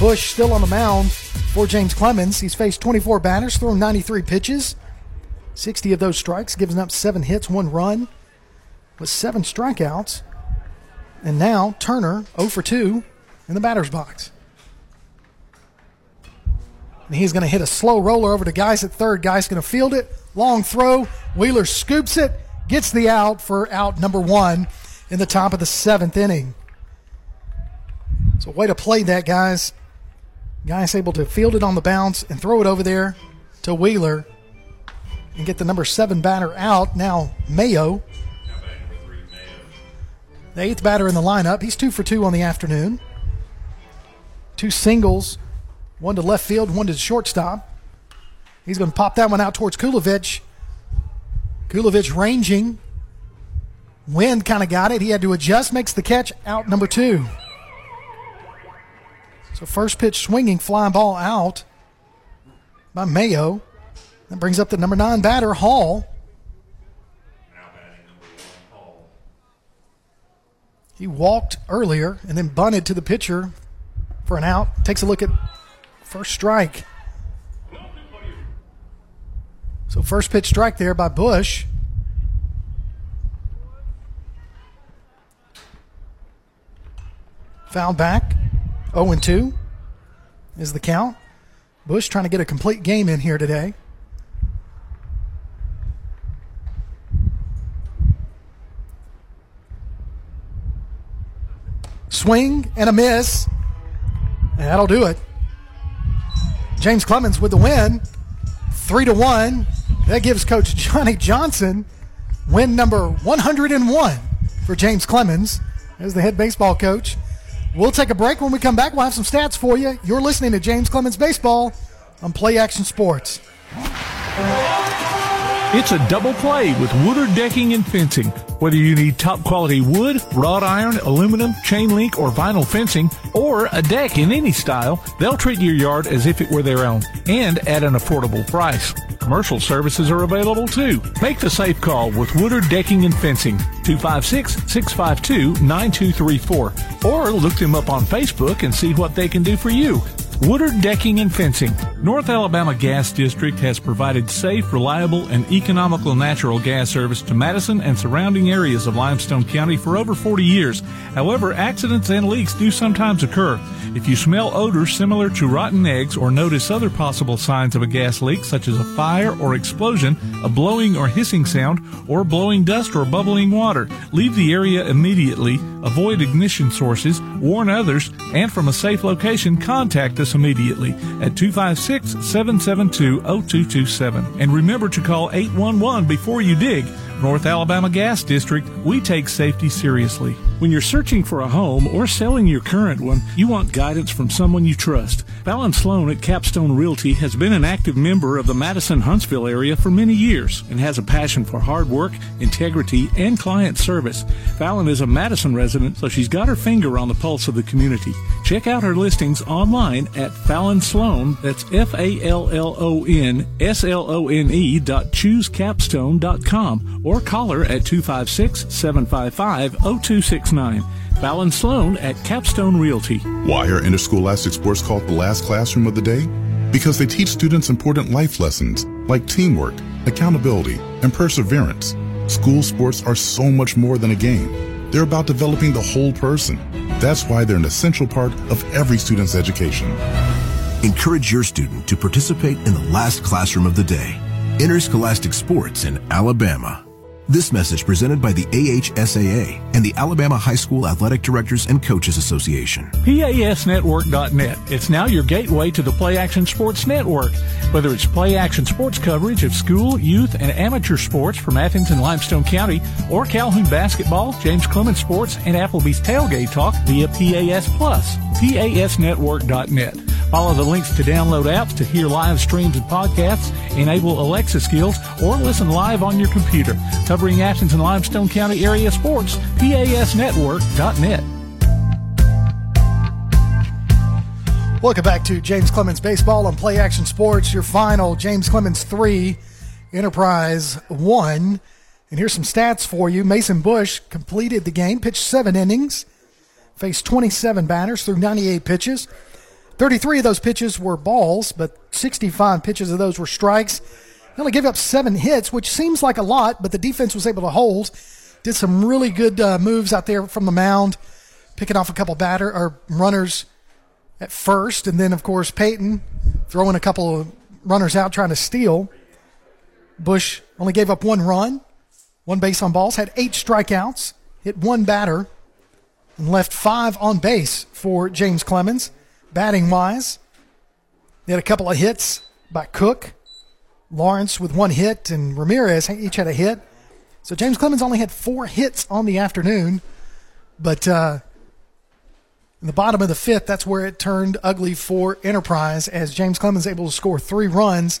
Bush still on the mound for James Clemens. He's faced 24 batters, thrown 93 pitches, 60 of those strikes, giving up seven hits, one run, with seven strikeouts. And now Turner 0 for 2 in the batter's box. And he's going to hit a slow roller over to Geis at third. Geis going to field it. Long throw. Wheeler scoops it gets the out for out number one in the top of the seventh inning. So, way to play that, guys. Geis able to field it on the bounce and throw it over there to Wheeler and get the number seven batter out. Now, Mayo, the eighth batter in the lineup. He's two for two on the afternoon. Two singles, one to left field, one to shortstop. He's going to pop that one out towards Kulovich. Kulovich ranging. Wind kind of got it. He had to adjust, makes the catch out number two. So first pitch swinging, flying ball out by Mayo. That brings up the number nine batter, Hall. He walked earlier and then bunted to the pitcher for an out. Takes a look at first strike. So first pitch strike there by Bush. Foul back. 0 2 is the count. Bush trying to get a complete game in here today. Swing and a miss. And that'll do it. James Clemens with the win. Three to one. That gives Coach Johnny Johnson win number 101 for James Clemens as the head baseball coach. We'll take a break. When we come back, we'll have some stats for you. You're listening to James Clemens Baseball on Play Action Sports. It's a double play with Woodard Decking and Fencing. Whether you need top quality wood, wrought iron, aluminum, chain link, or vinyl fencing, or a deck in any style, they'll treat your yard as if it were their own and at an affordable price. Commercial services are available too. Make the safe call with Woodard Decking and Fencing, 256-652-9234. Or look them up on Facebook and see what they can do for you. Woodard Decking and Fencing. North Alabama Gas District has provided safe, reliable, and economical natural gas service to Madison and surrounding areas of Limestone County for over 40 years. However, accidents and leaks do sometimes occur. If you smell odors similar to rotten eggs or notice other possible signs of a gas leak, such as a fire or explosion, a blowing or hissing sound, or blowing dust or bubbling water, leave the area immediately, avoid ignition sources, warn others, and from a safe location, contact us immediately at 256 772 0227. And remember to call 811 before you dig. North Alabama Gas District, we take safety seriously. When you're searching for a home or selling your current one, you want guidance from someone you trust. Fallon Slone at Capstone Realty has been an active member of the Madison Huntsville area for many years and has a passion for hard work, integrity, and client service. Fallon is a Madison resident, so she's got her finger on the pulse of the community. Check out her listings online at Fallon Slone, that's F-A-L-L-O-N S-L-O-N-E dot choosecapstone.com or call her at 256-755-0269. Fallon Slone at Capstone Realty. Why are interscholastic sports called the last classroom of the day? Because they teach students important life lessons like teamwork, accountability, and perseverance. School sports are so much more than a game. They're about developing the whole person. That's why they're an essential part of every student's education. Encourage your student to participate in the last classroom of the day. Interscholastic Sports in Alabama. This message presented by the AHSAA and the Alabama High School Athletic Directors and Coaches Association. PASnetwork.net. It's now your gateway to the Play Action Sports Network. Whether it's play action sports coverage of school, youth, and amateur sports from Athens and Limestone County, or Calhoun basketball, James Clemens Sports, and Applebee's Tailgate Talk via PAS Plus. PASnetwork.net. Follow the links to download apps to hear live streams and podcasts, enable Alexa skills, or listen live on your computer. Covering Athens and Limestone County area sports, PASnetwork.net. Welcome back to James Clemens Baseball on Play Action Sports. Your final James Clemens 3, Enterprise 1. And here's some stats for you. Mason Bush completed the game, pitched seven innings, faced 27 batters through 98 pitches. 33 of those pitches were balls, but 65 pitches of those were strikes. He only gave up seven hits, which seems like a lot, but the defense was able to hold. Did some really good uh, moves out there from the mound, picking off a couple batter or runners at first, and then of course Payton throwing a couple of runners out trying to steal. Bush only gave up one run, one base on balls, had eight strikeouts, hit one batter, and left five on base for James Clemens. Batting wise, they had a couple of hits by Cook, Lawrence with one hit, and Ramirez each had a hit. So James Clemens only had four hits on the afternoon, but uh, in the bottom of the fifth, that's where it turned ugly for Enterprise as James Clemens able to score three runs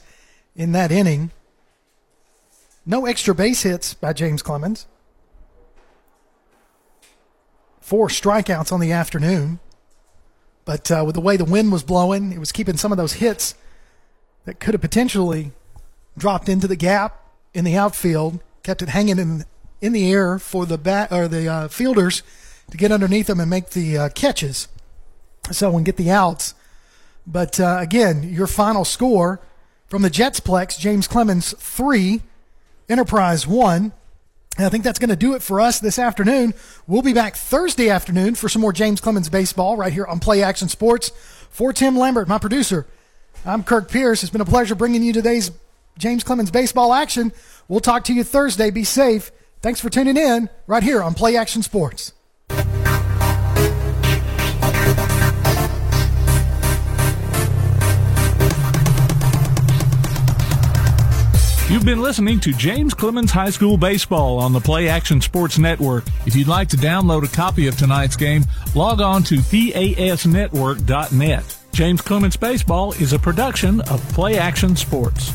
in that inning. No extra base hits by James Clemens. Four strikeouts on the afternoon. But uh, with the way the wind was blowing, it was keeping some of those hits that could have potentially dropped into the gap in the outfield, kept it hanging in in the air for the bat or the uh, fielders to get underneath them and make the uh, catches, so and get the outs. But uh, again, your final score from the Jetsplex: James Clemens three, Enterprise one. And I think that's going to do it for us this afternoon. We'll be back Thursday afternoon for some more James Clemens baseball right here on Play Action Sports. For Tim Lambert, my producer, I'm Kirk Pierce. It's been a pleasure bringing you today's James Clemens baseball action. We'll talk to you Thursday. Be safe. Thanks for tuning in right here on Play Action Sports. You've been listening to James Clemens High School Baseball on the Play Action Sports Network. If you'd like to download a copy of tonight's game, log on to PASnetwork.net. James Clemens Baseball is a production of Play Action Sports.